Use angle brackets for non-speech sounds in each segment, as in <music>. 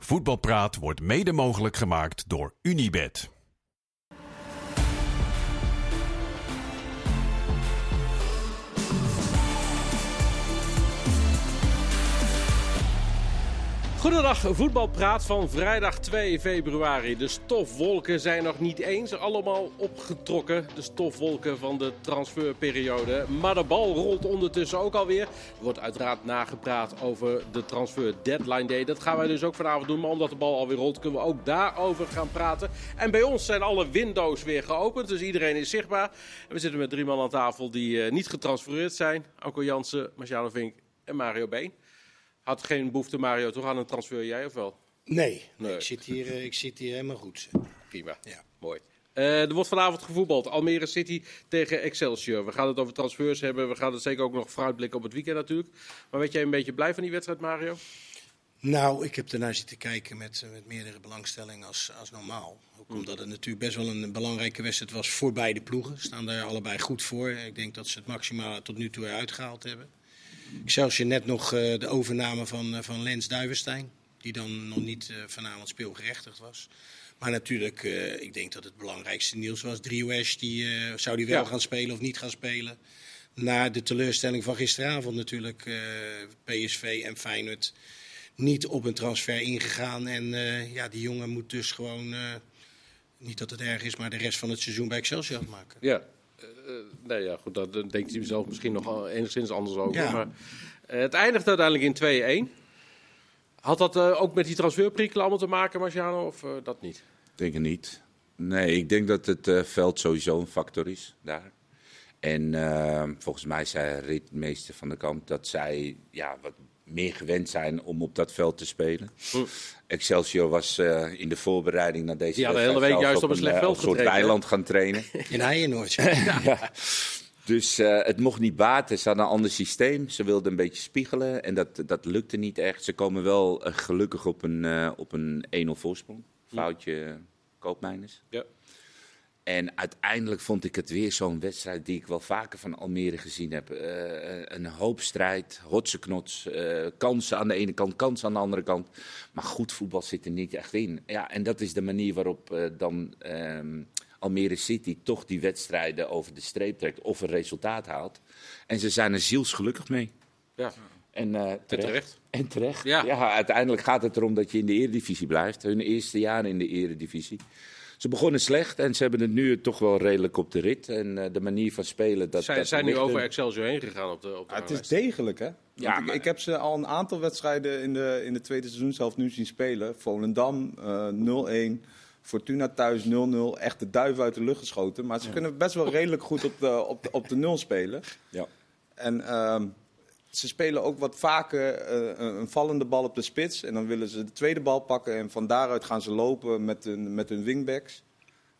Voetbalpraat wordt mede mogelijk gemaakt door Unibed. Goedendag, voetbalpraat van vrijdag 2 februari. De stofwolken zijn nog niet eens allemaal opgetrokken. De stofwolken van de transferperiode. Maar de bal rolt ondertussen ook alweer. Er wordt uiteraard nagepraat over de transfer deadline day. Dat gaan wij dus ook vanavond doen. Maar omdat de bal alweer rolt, kunnen we ook daarover gaan praten. En bij ons zijn alle windows weer geopend. Dus iedereen is zichtbaar. En we zitten met drie man aan tafel die uh, niet getransfereerd zijn. Anko Jansen, Marciano Vink en Mario Been. Had geen behoefte, Mario, toch aan een transfer, jij of wel? Nee, nee. Ik, zit hier, uh, ik zit hier helemaal goed. Prima, ja. mooi. Uh, er wordt vanavond gevoetbald. Almere City tegen Excelsior. We gaan het over transfers hebben. We gaan het zeker ook nog vooruitblikken op het weekend natuurlijk. Maar weet jij een beetje blij van die wedstrijd, Mario? Nou, ik heb ernaar zitten kijken met, met meerdere belangstelling als, als normaal. Ook omdat het natuurlijk best wel een belangrijke wedstrijd was voor beide ploegen. Staan daar allebei goed voor. Ik denk dat ze het maximaal tot nu toe eruit gehaald hebben. Excelsior net nog uh, de overname van, uh, van Lens Duivenstein. Die dan nog niet uh, vanavond speelgerechtigd was. Maar natuurlijk, ik denk dat het belangrijkste nieuws was. Driewesh, die zou die wel ja. gaan spelen of niet gaan spelen. Na de teleurstelling van gisteravond natuurlijk. PSV en Feyenoord niet op een transfer ingegaan. En ja, die jongen moet dus gewoon, niet dat het erg is, maar de rest van het seizoen bij Excelsior afmaken. Ja, nee, ja, goed, daar denkt hij zelf misschien nog enigszins anders over. Ja. Maar uh, het eindigt uiteindelijk in 2-1. Had dat uh, ook met die transferprikkel allemaal te maken, Marciano, of dat niet? Denk ik niet. Nee, ik denk dat het veld sowieso een factor is daar. En volgens mij zei ritmeester van de kamp dat zij ja, wat meer gewend zijn om op dat veld te spelen. Hm. Excelsior was uh, in de voorbereiding naar deze ja, de hele week juist op een slecht veld een soort weiland gaan trainen. <laughs> In Heijenoord. ja. <laughs> ja. Dus uh, het mocht niet baten. Ze hadden een ander systeem. Ze wilden een beetje spiegelen en dat, dat lukte niet echt. Ze komen wel uh, gelukkig op een, uh, op een 1-0 voorsprong. Foutje hm. Koopmijners. Ja. En uiteindelijk vond ik het weer zo'n wedstrijd die ik wel vaker van Almere gezien heb. Uh, een hoop strijd, hotse knots, uh, kansen aan de ene kant, kansen aan de andere kant. Maar goed voetbal zit er niet echt in. Ja, en dat is de manier waarop uh, dan um, Almere City toch die wedstrijden over de streep trekt of een resultaat haalt. En ze zijn er zielsgelukkig mee. Ja. En, terecht. en terecht. En terecht. Ja. ja, uiteindelijk gaat het erom dat je in de eredivisie blijft. Hun eerste jaar in de eredivisie. Ze begonnen slecht en ze hebben het nu toch wel redelijk op de rit. En uh, de manier van spelen... Dat, Zij dat zijn nu over Excelsior heen gegaan op de, op de ja, Het is degelijk, hè? Ja, maar... ik, ik, heb ze al een aantal wedstrijden in de, in de tweede seizoenshelft nu zien spelen. Volendam uh, 0-1. Fortuna thuis 0-0. Echt de duif uit de lucht geschoten. Maar ze ja. kunnen best wel redelijk goed op de, op de, op de nul spelen. Ja. En... Uh, ze spelen ook wat vaker uh, een vallende bal op de spits. En dan willen ze de tweede bal pakken. En van daaruit gaan ze lopen met hun, met hun wingbacks.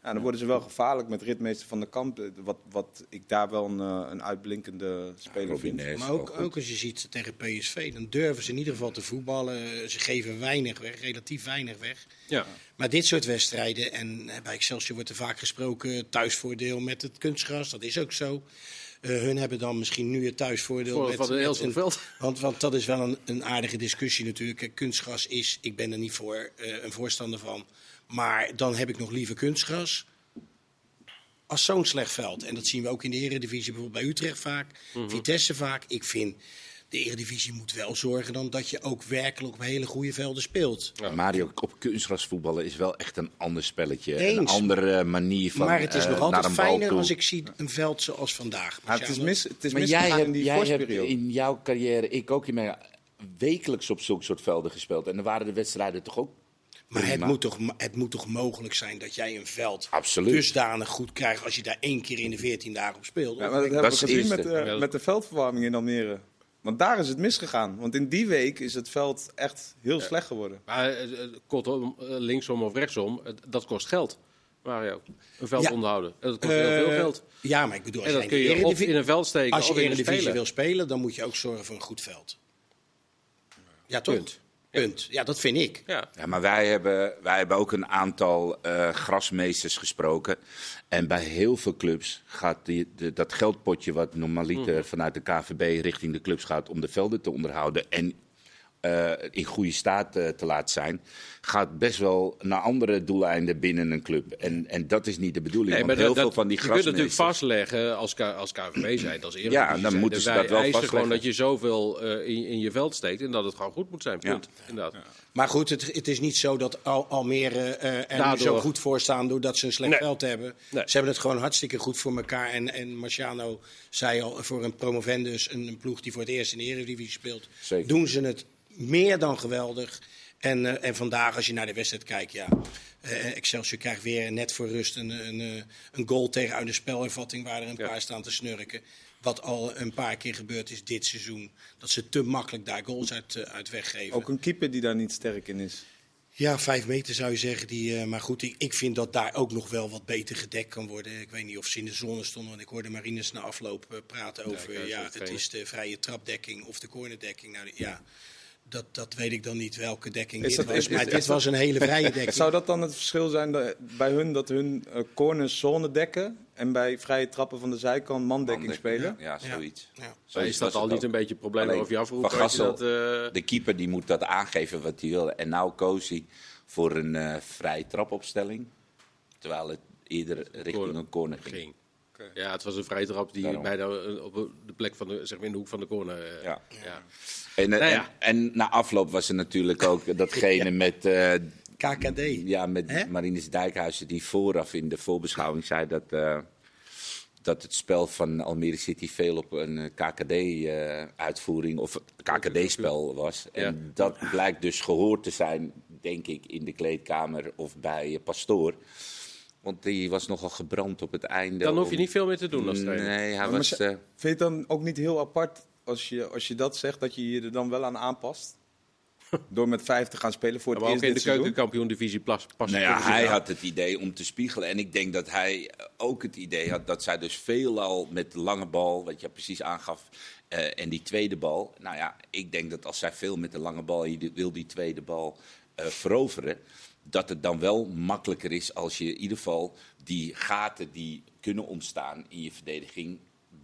Ja, dan worden ze wel gevaarlijk met ritmeester van de kamp. Wat, wat ik daar wel een, een uitblinkende speler ja, vind. Maar ook, ook als je ziet tegen PSV, dan durven ze in ieder geval te voetballen. Ze geven weinig weg, relatief weinig weg. Ja. Maar dit soort wedstrijden, en bij Excelsior wordt er vaak gesproken, thuisvoordeel met het kunstgras, dat is ook zo. Uh, hun hebben dan misschien nu het thuisvoordeel. Voor, met, van een, want, want dat is wel een, een aardige discussie natuurlijk. Kunstgras is, ik ben er niet voor uh, een voorstander van. Maar dan heb ik nog liever kunstgras. Als zo'n slecht veld. En dat zien we ook in de Eredivisie, bijvoorbeeld bij Utrecht vaak. Mm -hmm. Vitesse vaak. Ik vind de Eredivisie moet wel zorgen dan dat je ook werkelijk op hele goede velden speelt. Ja. Mario, op kunstgras voetballen is wel echt een ander spelletje. Eens. Een andere manier van Maar het is nog uh, altijd fijner als ik zie een veld zoals vandaag. Ja, het is mis, het is maar jij, hebt, in, die jij hebt in jouw carrière, ik ook in mijn wekelijks op zulke soort velden gespeeld. En dan waren de wedstrijden toch ook maar het moet, toch, het moet toch mogelijk zijn dat jij een veld Absoluut. dusdanig goed krijgt als je daar één keer in de 14 dagen op speelt. Ja, maar dat, dat hebben we gezien met de, met de veldverwarming in Almere. Want daar is het misgegaan. Want in die week is het veld echt heel ja. slecht geworden. Maar kortom, linksom of rechtsom, dat kost geld. Mario, een veld ja. onderhouden. Dat kost uh, heel veel geld. Ja, maar ik bedoel, als en dat kun je of in een veld steken Als je of in de divisie wil spelen, dan moet je ook zorgen voor een goed veld. Ja, toch? Punt. Punt. Ja, dat vind ik. Ja. ja, maar wij hebben, wij hebben ook een aantal uh, grasmeesters gesproken. En bij heel veel clubs gaat die, de, dat geldpotje wat normaliter mm. vanuit de KVB richting de clubs gaat om de velden te onderhouden. En eh, in goede staat eh, te laten zijn, gaat best wel naar andere doeleinden binnen een club. En, en dat is niet de bedoeling. Nee, want maar heel dat, veel van die je kunt natuurlijk vastleggen als, K- als KVB zijn, als eerder. Ja, dan moeten ze dat wel vastleggen. gewoon dat je zoveel eh, in, in je veld steekt en dat het gewoon goed moet zijn. Punt. Inderdaad. Maar goed, het, het is niet zo dat Al Almere eh, er Daardoor- zo goed voor staan doordat ze een slecht Nee. veld hebben. Nee. Ze hebben het gewoon hartstikke goed voor elkaar. En, en Marciano zei al, voor een promovendus, een, een ploeg die voor het eerst in de Eredivisie speelt, Zeker. doen ze het meer dan geweldig. En, eh, en vandaag, als je naar de wedstrijd kijkt, ja, eh, Excelsior krijgt weer net voor rust een, een, een goal tegen uit de spelervatting waar er een Ja. paar staan te snurken. Wat al een paar keer gebeurd is dit seizoen. Dat ze te makkelijk daar goals uit, uit weggeven. Ook een keeper die daar niet sterk in is. Ja, vijf meter zou je zeggen. Die, maar goed, ik, ik vind dat daar ook nog wel wat beter gedekt kan worden. Ik weet niet of ze in de zone stonden, want ik hoorde Marines na afloop praten over... Ja, het is de vrije trapdekking of de cornerdekking. Nou, ja, dat, dat weet ik dan niet welke dekking Is dit dat- was. is- maar is- dit is dat- was een hele vrije <laughs> dekking. Zou dat dan het verschil zijn dat- bij hun dat hun eh, corners zone dekken en bij vrije trappen van de zijkant mandekking spelen? Ja, zoiets. Ja. Zo is dat al niet een beetje een probleem over je af? Hoe Van kan je Gassel, dat, eh, De keeper die moet dat aangeven wat hij wil. En nou koos hij voor een eh vrije trapopstelling. Terwijl het eerder richting Corner. een corner ging. ging? Ja, het was een vrije trap die Daarom. bijna op de plek van de, zeg maar in de hoek van de corner. Ja. ja. En, eh, Nou ja. en, en na afloop was er natuurlijk ook <laughs> datgene met, eh, KKD. ja, met Hè? Marinus Dijkhuizen die vooraf in de voorbeschouwing zei dat, eh, dat het spel van Almere City veel op een KKD-uitvoering of KKD-spel was. En Ja. dat blijkt dus gehoord te zijn, denk ik, in de kleedkamer of bij eh, Pastoor. Want die was nogal gebrand op het einde. Dan hoef je om- niet veel meer te doen als trainer. Nee, hij Maar was... eh, Vind je het dan ook niet heel apart als je, als je dat zegt, dat je je er dan wel aan aanpast? <laughs> Door met vijf te gaan spelen voor het maar ook eerst in de keukenkampioen-divisie plas- past Nou ja, hij had het idee om te spiegelen. En ik denk dat hij ook het idee had dat zij dus veelal met de lange bal, wat je precies aangaf, eh, en die tweede bal. Nou ja, ik denk dat als zij veel met de lange bal, je wil die tweede bal eh, veroveren, dat het dan wel makkelijker is als je in ieder geval die gaten die kunnen ontstaan in je verdediging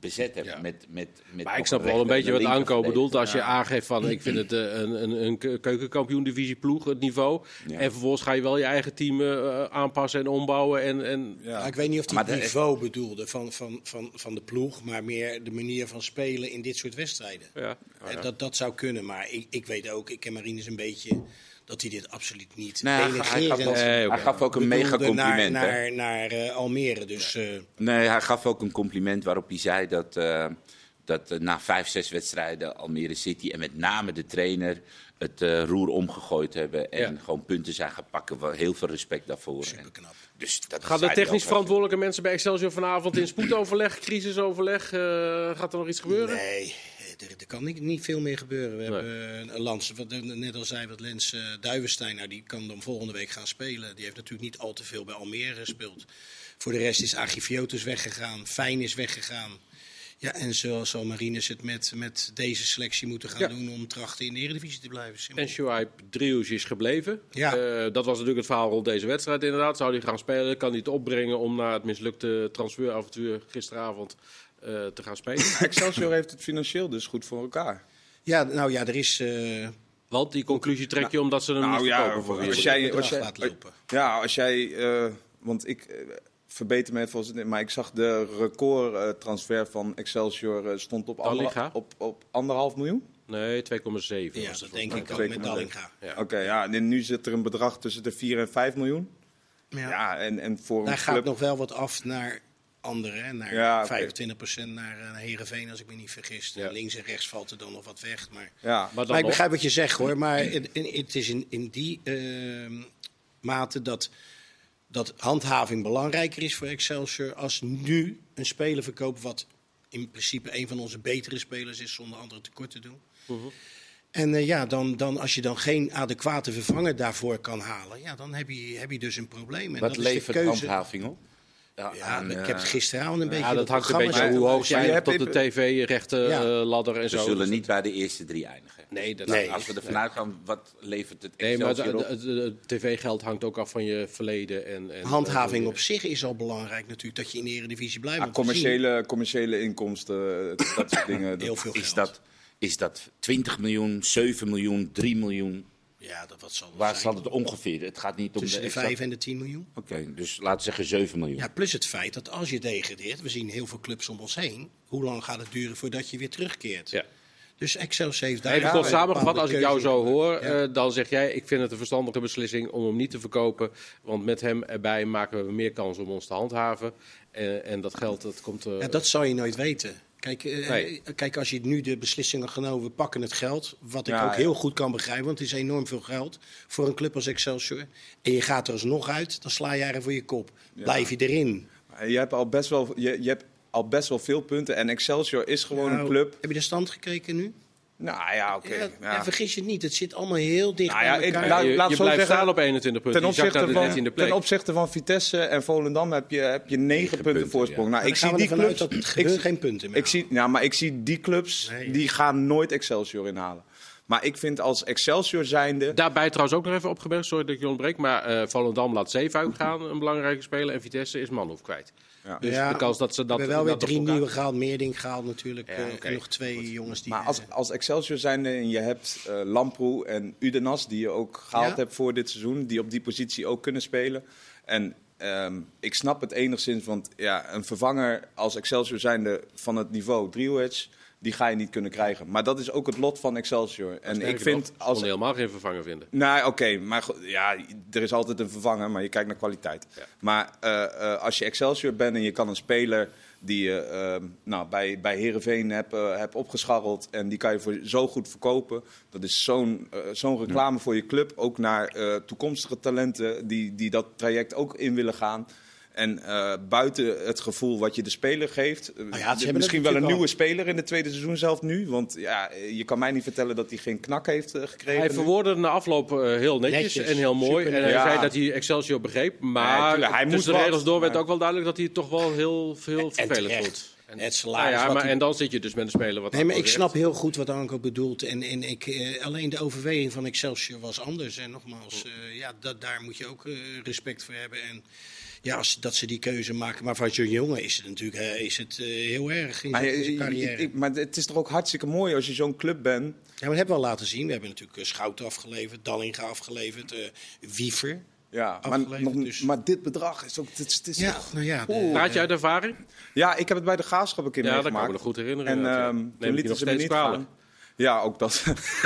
bezet hebt. Ja. Met, met, met Maar ik snap wel een beetje wat Anko bedoelt. Als je aangeeft van ik vind het eh, een, een, een ke- keukenkampioen-divisie ploeg, het niveau. Ja. En vervolgens ga je wel je eigen team eh, aanpassen en ombouwen. En, en Ja. Ik weet niet of hij Maar het niveau bedoelde van, van, van, van de ploeg, maar meer de manier van spelen in dit soort wedstrijden. ja. Eh, Dat, dat zou kunnen, maar ik, ik weet ook, ik ken Marines een beetje, dat hij dit absoluut niet Nee, hij, hij gaf, Nee, hij gaf ook een mega compliment. naar, hè? naar, naar eh, Almere. Dus eh, Nee, hij gaf ook een compliment waarop hij zei dat, eh, dat na vijf, zes wedstrijden Almere City en met name de trainer het eh, roer omgegooid hebben en Ja. gewoon punten zijn gaan pakken. Heel veel respect daarvoor. En, superknap. dus dat Gaan de technisch verantwoordelijke mensen bij Excelsior vanavond in spoedoverleg, crisisoverleg? eh, gaat er nog iets gebeuren? Nee, er, er kan niet, niet veel meer gebeuren. We Nee. hebben een Lans, wat eh, net al zei, wat Lens eh, Duivenstein, nou, die kan dan volgende week gaan spelen. Die heeft natuurlijk niet al te veel bij Almere gespeeld. Voor de rest is Agifiotus weggegaan, Fijn is weggegaan. Ja, en zo zal Marines het met, met deze selectie moeten gaan Ja. doen om trachten in de Eredivisie te blijven. Simpel. En Shoaib Drius is gebleven. Ja. Eh, dat was natuurlijk het verhaal rond deze wedstrijd inderdaad. Zou hij gaan spelen? Kan hij het opbrengen om na het mislukte transferavontuur gisteravond eh, te gaan spelen? Excelsior heeft het financieel dus goed voor elkaar. Ja, nou ja, er is eh Want die conclusie trek je omdat ze hem Nou niet ja, verkopen voor als jij- als jij- laat lopen. Ja, als jij, eh, want ik verbeter me even als het, maar ik zag de record eh, transfer van Excelsior eh, stond op, ander, op, op anderhalf miljoen. Nee, 2,7. Ja, dat denk ik ook met Dallinga. Ja. Oké, ja, en nu zit er een bedrag tussen de 4 en 5 miljoen. Ja. Ja, en, en voor een Daar gaat club... nog wel wat af naar anderen, naar Ja, oké. 25% naar, eh, naar Heerenveen, als ik me niet vergis. Ja. Links en rechts valt er dan nog wat weg. Maar, Ja, Maar ik nog- begrijp wat je zegt hoor. Maar het, het is in, in die ehm, mate dat, dat handhaving belangrijker is voor Excelsior. Als nu een speler verkoopt wat in principe een van onze betere spelers is, zonder anderen tekort te doen. Mhm. En eh, ja, dan, dan, als je dan geen adequate vervanger daarvoor kan halen, ja, dan heb je, heb je dus een probleem. En Wat dat is de levert keuze. handhaving op? Ja, ik eh, heb het gisteravond een beetje. Ja, dat hangt een beetje hoe hoog zij tot de in- tv-rechten Ja. eh, ladder en we zo. zullen Dus niet bij de eerste drie eindigen. Nee, dat Nee. Als we ervan uitgaan, wat levert het Nee, maar het, tv-geld hangt ook af van je verleden. En, en Handhaving op zich is al belangrijk natuurlijk, dat je in de Eredivisie blijft. We commerciële, commerciële inkomsten, eh, dat soort dingen. Heel veel Is geld. dat, Is dat 20 miljoen, 7 miljoen, 3 miljoen? Ja, dat wat zal het Waar zijn. zal het ongeveer? Het gaat niet om Tussen de exact- 5 en de 10 miljoen. Oké, dus laten we zeggen 7 miljoen. Ja, plus het feit dat als je degradeert, we zien heel veel clubs om ons heen, hoe lang gaat het duren voordat je weer terugkeert? Ja. Dus Excelsior heeft daar Even kort samengevat, als ik jou zo hoor, Ja. eh, dan zeg jij: Ik vind het een verstandige beslissing om hem niet te verkopen. Want met hem erbij maken we meer kans om ons te handhaven. Eh, en dat geld dat komt. eh, Ja, dat zou je nooit weten. Kijk, eh, Nee. kijk, als je nu de beslissing had genomen, we pakken het geld. Wat ik Ja, ook ja. heel goed kan begrijpen, want het is enorm veel geld voor een club als Excelsior. En je gaat er alsnog uit, dan sla je er voor je kop. Blijf je erin. Je hebt al best wel, je, je hebt al best wel veel punten. En Excelsior is gewoon Nou, een club. Heb je de stand gekeken nu? Nou ja, oké. Ja. ja, vergis je niet, het zit allemaal heel dicht Nou ja, bij ik- elkaar. laat- je laat je zo blijft zeggen, staan op 21 punten. Ten naar opzichte, van, 13e plek. ten opzichte van Vitesse en Volendam heb je, heb je negen punten, punten, voorsprong. ja. Nou, ik zie die clubs. dat het ik, geen punten meer. ik zie, ja, maar ik zie die clubs, Nee. die gaan nooit Excelsior inhalen. Maar ik vind als Excelsior zijnde... Daarbij trouwens ook nog even opgemerkt, sorry dat ik je ontbreek. Maar eh Volendam laat Zeefuik gaan, een belangrijke speler. En Vitesse is Manhoef kwijt. Ja. Dus Ja, de kans dat ze we dat. hebben wel weer drie nieuwe gehaald, Meerding gehaald natuurlijk. Ja, eh. En nog twee jongens die... Maar als, eh, als Excelsior zijnde en je hebt eh Lamproe en Udenas, die je ook gehaald Ja. hebt voor dit seizoen, die op die positie ook kunnen spelen. En ehm, ik snap het enigszins, want ja, een vervanger als Excelsior zijnde van het niveau Driewedge, die ga je niet kunnen krijgen. Maar dat is ook het lot van Excelsior. En ik vind nog, als kon helemaal geen vervanger vinden. Nou, oké, maar ja, er is altijd een vervanger, maar je kijkt naar kwaliteit. Ja. Maar eh, eh, als je Excelsior bent en je kan een speler die je ehm, nou, bij, bij Herenveen hebt, hebt opgescharreld en die kan je voor zo goed verkopen, dat is zo'n zo'n reclame voor je club, ook naar toekomstige talenten die, die dat traject ook in willen gaan. En eh, buiten het gevoel wat je de speler geeft, eh, Nou ja, misschien wel een nieuwe al. speler in het tweede seizoen zelf nu. Want ja, je kan mij niet vertellen dat hij geen knak heeft eh, gekregen. Hij nu. verwoordde na afloop eh, heel netjes, Netjes, en heel mooi. super En hij zei dat hij Excelsior begreep. Maar hij tussen moest de wat, regels door werd maar- ook wel duidelijk dat hij het toch wel heel veel vervelend vond. En, Het salaris Nou ja, maar, en dan zit je dus met een speler wat Nee, maar ik snap heel goed wat Anko bedoelt. En, en ik, eh, alleen de overweging van Excelsior was anders. En nogmaals, eh, ja, dat, daar moet je ook eh, respect voor hebben. En ja, als, dat ze die keuze maken. Maar voor zo'n jongen is het natuurlijk eh, is het, eh, heel erg in Maar, zijn- je- je- carrière. ik- maar het is toch ook hartstikke mooi als je zo'n club bent. Ja, we hebben wel laten zien. We hebben natuurlijk eh, Schouten afgeleverd, Dallinga afgeleverd, eh, Wiever. Ja, maar, Afgeleverd, nog- dus. maar dit bedrag is ook. Het is, het is Ja, toch- nou ja. de-. Praat je uit ervaring? ja, ik heb het bij de graafschap een keer Ja, dat kan meegemaakt. ik me nog goed herinneren. En ja. ehm Neem toen je lieten nog ze me niet kwalijk. gaan. Ja, ook dat.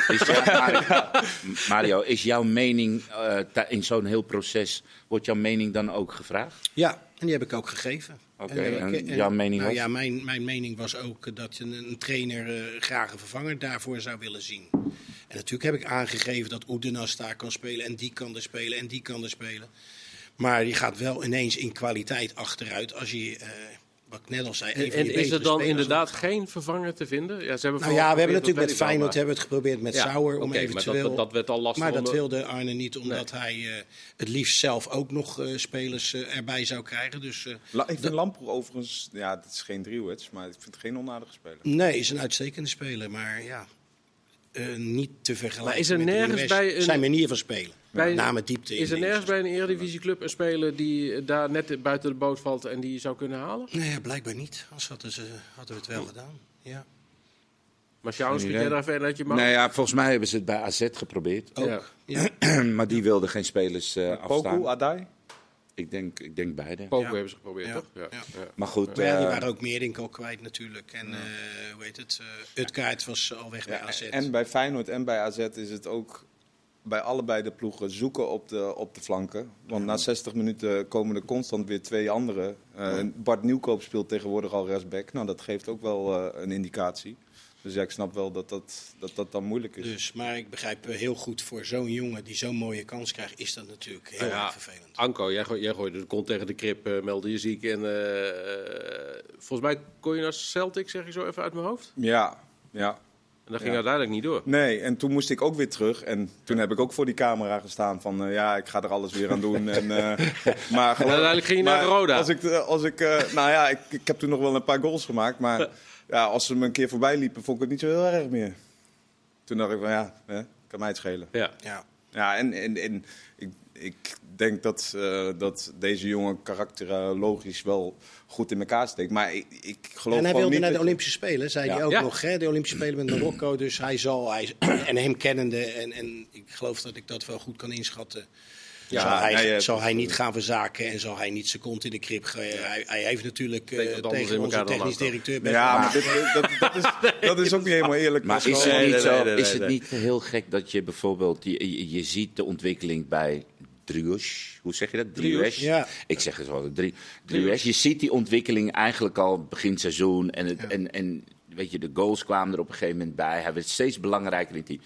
Is jouw- <laughs> Mario, is jouw mening eh, in zo'n heel proces, wordt jouw mening dan ook gevraagd? Ja, en die heb ik ook gegeven. Oké, eh, en ik- jouw mening nou was? Ja, mijn, mijn mening was ook eh, dat een, een trainer eh, graag een vervanger daarvoor zou willen zien. En natuurlijk heb ik aangegeven dat Oedenas daar kan spelen en die kan er spelen en die kan er spelen. Maar die gaat wel ineens in kwaliteit achteruit als je, eh, wat ik net al zei... En, is er dan inderdaad geen vervanger te vinden? Ja, ze hebben Nou vooral ja, we hebben natuurlijk met dat Feyenoord hebben het geprobeerd met Ja, Sauer om oké, maar dat- eventueel... dat werd al lastig Maar dat wilde Arne niet, omdat hij eh, het liefst zelf ook nog eh, spelers eh, erbij zou krijgen. Dus eh, La- ik vind Lamproe overigens, ja, het is geen driehoeds, maar ik vind het geen onaardige speler. Nee, is een uitstekende speler, maar ja, eh, niet te vergelijken. Maar is er met nergens bij een- zijn manier van spelen? Bij- Name diepte. Is er nergens bij een eredivisieclub een speler die eh, daar net buiten de boot valt en die je zou kunnen halen? Nee, blijkbaar niet. Anders hadden, ze, hadden we het wel gedaan. Ja. Maar Sjouwens, schiet jij daar verder uit je mouw? Nee, ja, volgens mij hebben ze het bij AZ geprobeerd. Ook. Ja. <clears throat> maar die wilden geen spelers eh Poku, afstaan. Adai? Ik denk, ik denk beide. Ja. hebben ze geprobeerd, Ja. toch? Ja. Maar goed, Maar ja, die eh, waren ook Meerdink al kwijt natuurlijk. En eh hoe heet het? eh Utkaart was al weg bij Ja, AZ. en bij Feyenoord en bij AZ is het ook bij allebei de ploegen zoeken op de, op de flanken. Want na 60 minuten komen er constant weer twee anderen. Eh, Bart Nieuwkoop speelt tegenwoordig al rechtsback. Nou, dat geeft ook wel eh, een indicatie. Dus ja, ik snap wel dat dat, dat, dat dan moeilijk is. Dus, maar ik begrijp eh, heel goed, voor zo'n jongen die zo'n mooie kans krijgt, is dat natuurlijk heel Nou ja, erg vervelend. Anko, jij, gooi- jij gooide de kont tegen de krip, eh, meldde je ziek. En volgens mij kon je naar Celtic, zeg ik zo even uit mijn hoofd. Ja, ja. En dat ging Ja. uiteindelijk niet door. Nee, en toen moest ik ook weer terug. En toen heb ik ook voor die camera gestaan van... eh, ja, ik ga er alles weer aan doen. En, eh, <laughs> maar uiteindelijk ging je naar maar Roda. Als ik, eh, als ik, eh, nou ja, ik, ik heb toen nog wel een paar goals gemaakt. Maar <laughs> ja, als ze me een keer voorbij liepen, vond ik het niet zo heel erg meer. Toen dacht ik van ja, hè, kan mij het schelen. Ja. Ja. Ja, en, en, en ik, ik denk dat, eh, dat deze jongen karakterologisch wel goed in elkaar steekt. Maar ik, ik geloof En hij wilde niet naar de Olympische Spelen, zei Ja. hij ook Ja. nog. Hè? De Olympische Spelen met Marokko. Dus hij zal, hij, <clears throat> en hem kennende, en, en ik geloof dat ik dat wel goed kan inschatten. Ja, zal hij, nee, eh, zal hij niet gaan verzaken en zal hij niet zijn kont in de krip ge- hij, hij heeft natuurlijk eh, anders tegen in onze elkaar dan technisch directeur... best Ja, wel- maar dit, dat, dat, is, <laughs> dat is ook niet helemaal eerlijk. Maar is het, niet, nee, zo, nee, nee, is het niet heel gek dat je bijvoorbeeld, je, je, je ziet de ontwikkeling bij Driouche, hoe zeg je dat? Driouche, ja. Ik zeg het wel, Dri- Driouche. Je ziet die ontwikkeling eigenlijk al begin seizoen. En, het, Ja. en, en weet je, de goals kwamen er op een gegeven moment bij. Hij werd steeds belangrijker in het team.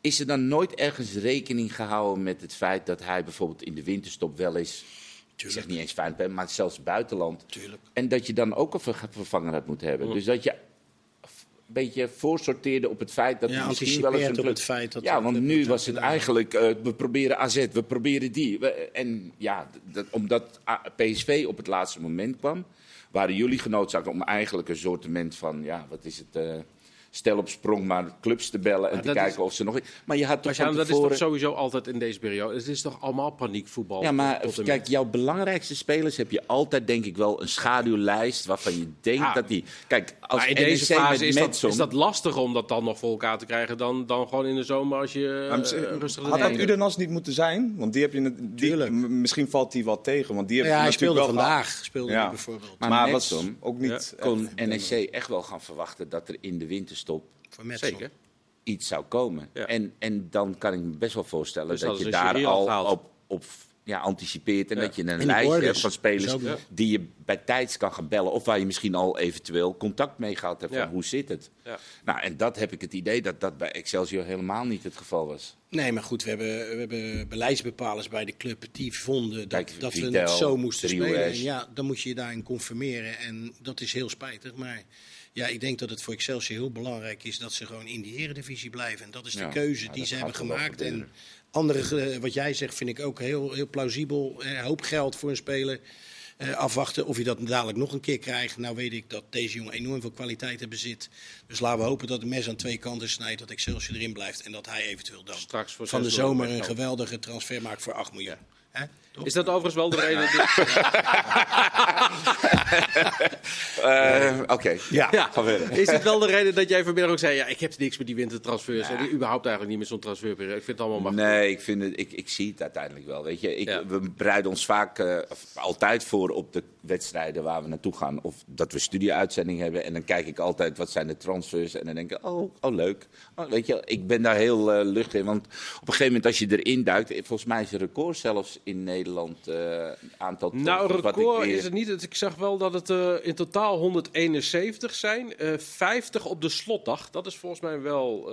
Is er dan nooit ergens rekening gehouden met het feit dat hij bijvoorbeeld in de winterstop wel eens, ik zeg niet eens fijn, maar zelfs buitenland. Tuurlijk. En dat je dan ook een ver- vervanger had moeten hebben. Dus dat je beetje voorsorteerde op het feit dat Ja, misschien wel eens een op club- het feit dat... ja, want nu was het eigenlijk, eh, we proberen AZ, we proberen die. We- en ja, dat, omdat PSV op het laatste moment kwam, waren jullie genoodzaakt om eigenlijk een soortement van, ja, wat is het, eh, stel op sprong maar clubs te bellen en te dat kijken of ze nog... Maar je had toch Maar dat is toch sowieso altijd in deze periode. Het is toch allemaal paniekvoetbal. Ja, maar tot kijk, met. jouw belangrijkste spelers heb je altijd, denk ik wel, een schaduwlijst waarvan je denkt Ja. dat die... Kijk, als Maar in deze NEC fase met is dat, Metson- is dat lastiger om dat dan nog voor elkaar te krijgen dan, dan gewoon in de zomer als je Maar eh, rustig de had dat Udenas niet moeten zijn? Want die heb je, net- die, Tuurlijk. m- misschien valt die wel tegen. Want die heb Ja, je hij natuurlijk speelde wel vandaag, speelde hij bijvoorbeeld. Maar Maar, was Metson ook niet. kon NEC echt wel gaan verwachten dat er in de winterstop Voor Metson. Zeker. iets zou komen. Ja. En, en dan kan ik me best wel voorstellen Dus dat hadden je daar al op, op ja, anticipeert en Ja. dat je een lijstje hebt van spelers die je bij tijds kan gaan bellen. Of waar je misschien al eventueel contact mee gehad hebt Ja. van hoe zit het. Ja. Nou, en dat heb ik het idee dat dat bij Excelsior helemaal niet het geval was. Nee, maar goed, we hebben, we hebben beleidsbepalers bij de club die vonden dat, Kijk, dat we het zo moesten spelen. En ja, dan moet je je daarin conformeren en dat is heel spijtig. Maar ja, ik denk dat het voor Excelsior heel belangrijk is dat ze gewoon in die eredivisie blijven. En dat is de Ja, keuze ja, die ze hebben gemaakt. En andere, eh, wat jij zegt, vind ik ook heel, heel plausibel. Een hoop geld voor een speler. Eh, afwachten of je dat dadelijk nog een keer krijgt. Nou weet ik dat deze jongen enorm veel kwaliteiten bezit. Dus laten we hopen dat de mes aan twee kanten snijdt. Dat Excelsior erin blijft. En dat hij eventueel dan Straks voor van de zomer een geweldige transfer maakt voor 8 miljoen. Hè? Is dat overigens wel de reden? dat- <laughs> Eh, Oké, Ja. Ja, is het wel de reden dat jij vanmiddag ook zei: ja, ik heb niks met die wintertransfers en überhaupt eigenlijk niet met zo'n transferperiode. Ik vind het allemaal maar Nee, ik, vind het, ik, ik zie het uiteindelijk wel. Weet je, ik, Ja. We bereiden ons vaak eh, altijd voor op de wedstrijden waar we naartoe gaan. Of dat we studieuitzending hebben. En dan kijk ik altijd wat zijn de transfers. En dan denk ik, oh, oh leuk. Oh, weet je, ik ben daar heel eh, luchtig in. Want op een gegeven moment als je erin duikt. eh, Volgens mij is het record zelfs in Nederland. eh aantal Nou, transfers wat ik record weer- is het niet. Ik zag wel dat het in totaal 171 zijn. eh 50 op de slotdag. Dat is volgens mij wel.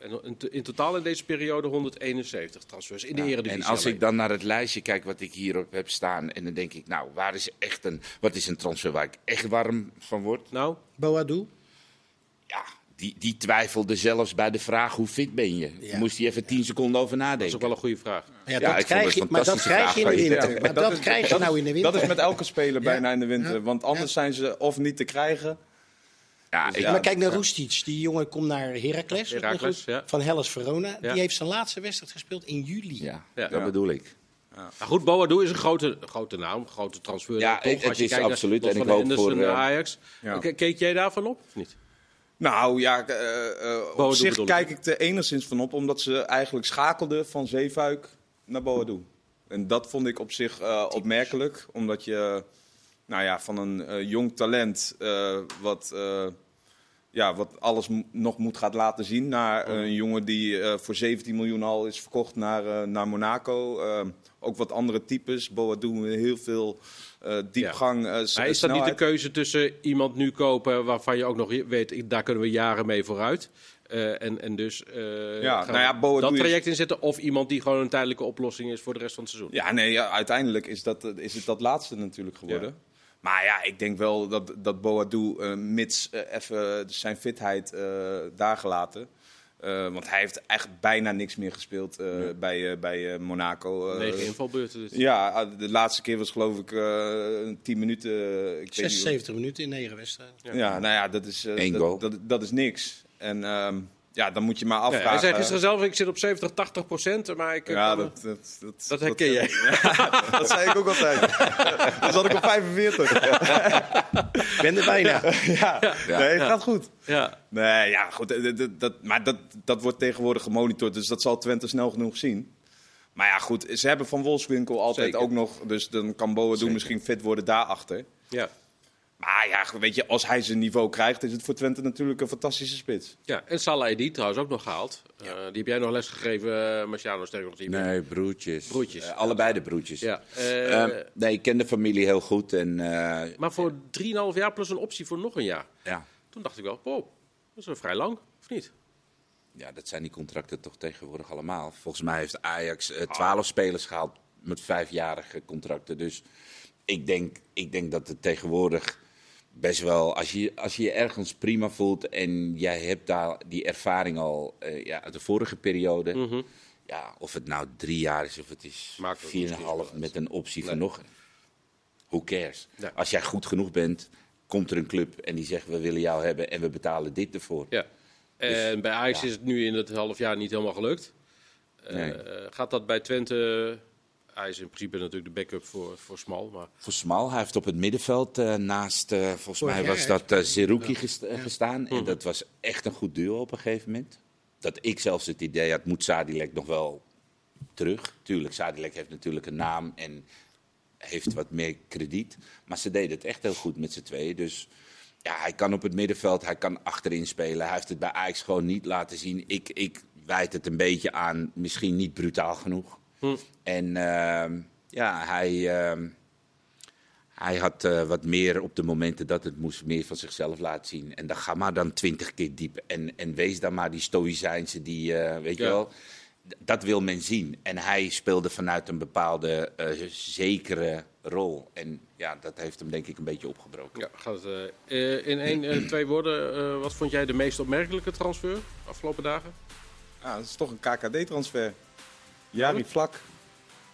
en in, in totaal in deze periode 171 transfers in de Eredivisie. En als ik dan naar het lijstje kijk wat ik hierop heb staan. En dan denk ik, nou, waar is echt een, wat is een transfer waar ik echt warm van word? Nou, Boadu? Ja, die, die twijfelde zelfs bij de vraag hoe fit ben je. Ja. Moest hij even tien seconden over dat is nadenken. ook wel een goede vraag. Ja, Ja, dat krijg je, maar dat krijg je in de winter. Maar dat is- krijg je nou in de winter. Dat is met elke speler Ja. bijna in de winter. Want anders zijn ze of niet te krijgen. Ja, ik, maar kijk naar Roestic. Die jongen komt naar Heracles. Heracles. Van Hellas Verona. Ja. Die heeft zijn laatste wedstrijd gespeeld in juli. ja, Ja. dat Ja. bedoel ik. Maar goed, Boadu is een grote, grote naam, grote transfer. Ja, toch? het Als je is kijkt naar absoluut. Lot En ik hoop voor, naar eh, Ajax. Ja. Ke- Keek jij daarvan op of niet? Nou ja, Boadu op zich kijk ik er enigszins van op. Omdat ze eigenlijk schakelden van Zeefuik naar Boadu. En dat vond ik op zich eh, opmerkelijk. Omdat je nou ja, van een eh, jong talent eh, wat, eh, ja, wat alles nog moet gaan laten zien. Naar een jongen die eh, voor 17 miljoen al is verkocht naar, eh, naar Monaco. Eh, ook wat andere types. Boadu heel veel eh, diepgang. eh, s- Maar is dat niet de keuze tussen iemand nu kopen waarvan je ook nog weet, daar kunnen we jaren mee vooruit. eh, en, en dus eh, Ja, we nou ja, dat traject inzetten. Of iemand die gewoon een tijdelijke oplossing is voor de rest van het seizoen. Ja, nee, ja, uiteindelijk is, dat, is het dat laatste natuurlijk geworden. Maar ja, ik denk wel dat, dat Boadu, eh, mits eh, even zijn fitheid eh daar gelaten. Eh, want hij heeft echt bijna niks meer gespeeld eh, bij, eh, bij eh, Monaco. eh. Negen invalbeurten. Dus. Ja, de laatste keer was geloof ik eh 10 minuten. Ik weet niet 76 minuten in negen wedstrijden. ja. nou ja, dat is, Eén dat, goal. Dat, dat is niks. En ehm, ja, dan moet je maar Ja, afvragen. hij zei gisteren zelf, ik zit op 70, 80 procent, maar ik... Ja, kan- dat, dat, dat, Dat herken jij. Ja, <laughs> dat zei ik ook altijd. <laughs> Dan zat ik op 45. Ik ben er bijna. <laughs> Ja, nee, het gaat goed. ja. Nee, ja, goed. eh, Dat, dat, maar dat, dat wordt tegenwoordig gemonitord, dus dat zal Twente snel genoeg zien. Maar ja, goed, ze hebben van Wolfswinkel altijd ook nog, dus dan kan Boa doen misschien fit worden daarachter. Ja. Maar ja, weet je, als hij zijn niveau krijgt, is het voor Twente natuurlijk een fantastische spits. ja, en Salah Edit trouwens ook nog gehaald. Eh, die heb jij nog les gegeven, uh, Marciano, sterker nog. Nee, broertjes. Broertjes. Eh, allebei de broertjes. Ja. nee, ik ken de familie heel goed. En, eh, maar voor 3,5 jaar plus een optie voor nog een jaar. ja. Toen dacht ik wel, wow, dat is wel vrij lang, of niet? ja, dat zijn die contracten toch tegenwoordig allemaal. Volgens mij heeft Ajax eh, twaalf spelers gehaald met vijfjarige contracten. Dus ik denk, ik denk dat het tegenwoordig best wel... Als je, als je je ergens prima voelt en jij hebt daar die ervaring al eh, ja, uit de vorige periode... Ja, of het nou drie jaar is of het is Maakt ook vier en niet een zoveel half uit. met een optie Nee. van nog. Who cares? Ja. Als jij goed genoeg bent, komt er een club en die zegt we willen jou hebben en we betalen dit ervoor. Ja. En bij Ajax ja. is het nu in het half jaar niet helemaal gelukt. Eh, Nee. gaat dat bij Twente... Hij is in principe natuurlijk de backup voor, voor Smal, maar... Voor Smal, hij heeft op het middenveld eh, naast, eh, volgens Vorig mij was dat Zerouki eh, gestaan. Mhm. En dat was echt een goed duo op een gegeven moment. Dat ik zelfs het idee had, moet Sadilek nog wel terug. Tuurlijk, Sadilek heeft natuurlijk een naam en heeft wat meer krediet. Maar ze deden het echt heel goed met z'n tweeën. Dus ja, hij kan op het middenveld, hij kan achterin spelen. Hij heeft het bij Ajax gewoon niet laten zien. Ik, ik wijd het een beetje aan, misschien niet brutaal genoeg. Hm. En ehm, ja, hij, ehm, hij had eh, wat meer op de momenten dat het moest, meer van zichzelf laten zien. En dan ga maar dan twintig keer diep. En, en wees dan maar die stoïcijnse, die, eh, weet je wel. Dat wil men zien. En hij speelde vanuit een bepaalde eh, zekere rol. En ja, dat heeft hem denk ik een beetje opgebroken. Ja, gaat in één, twee woorden, eh, wat vond jij de meest opmerkelijke transfer afgelopen dagen? Ja, dat is toch een KKD-transfer. Jari Vlak.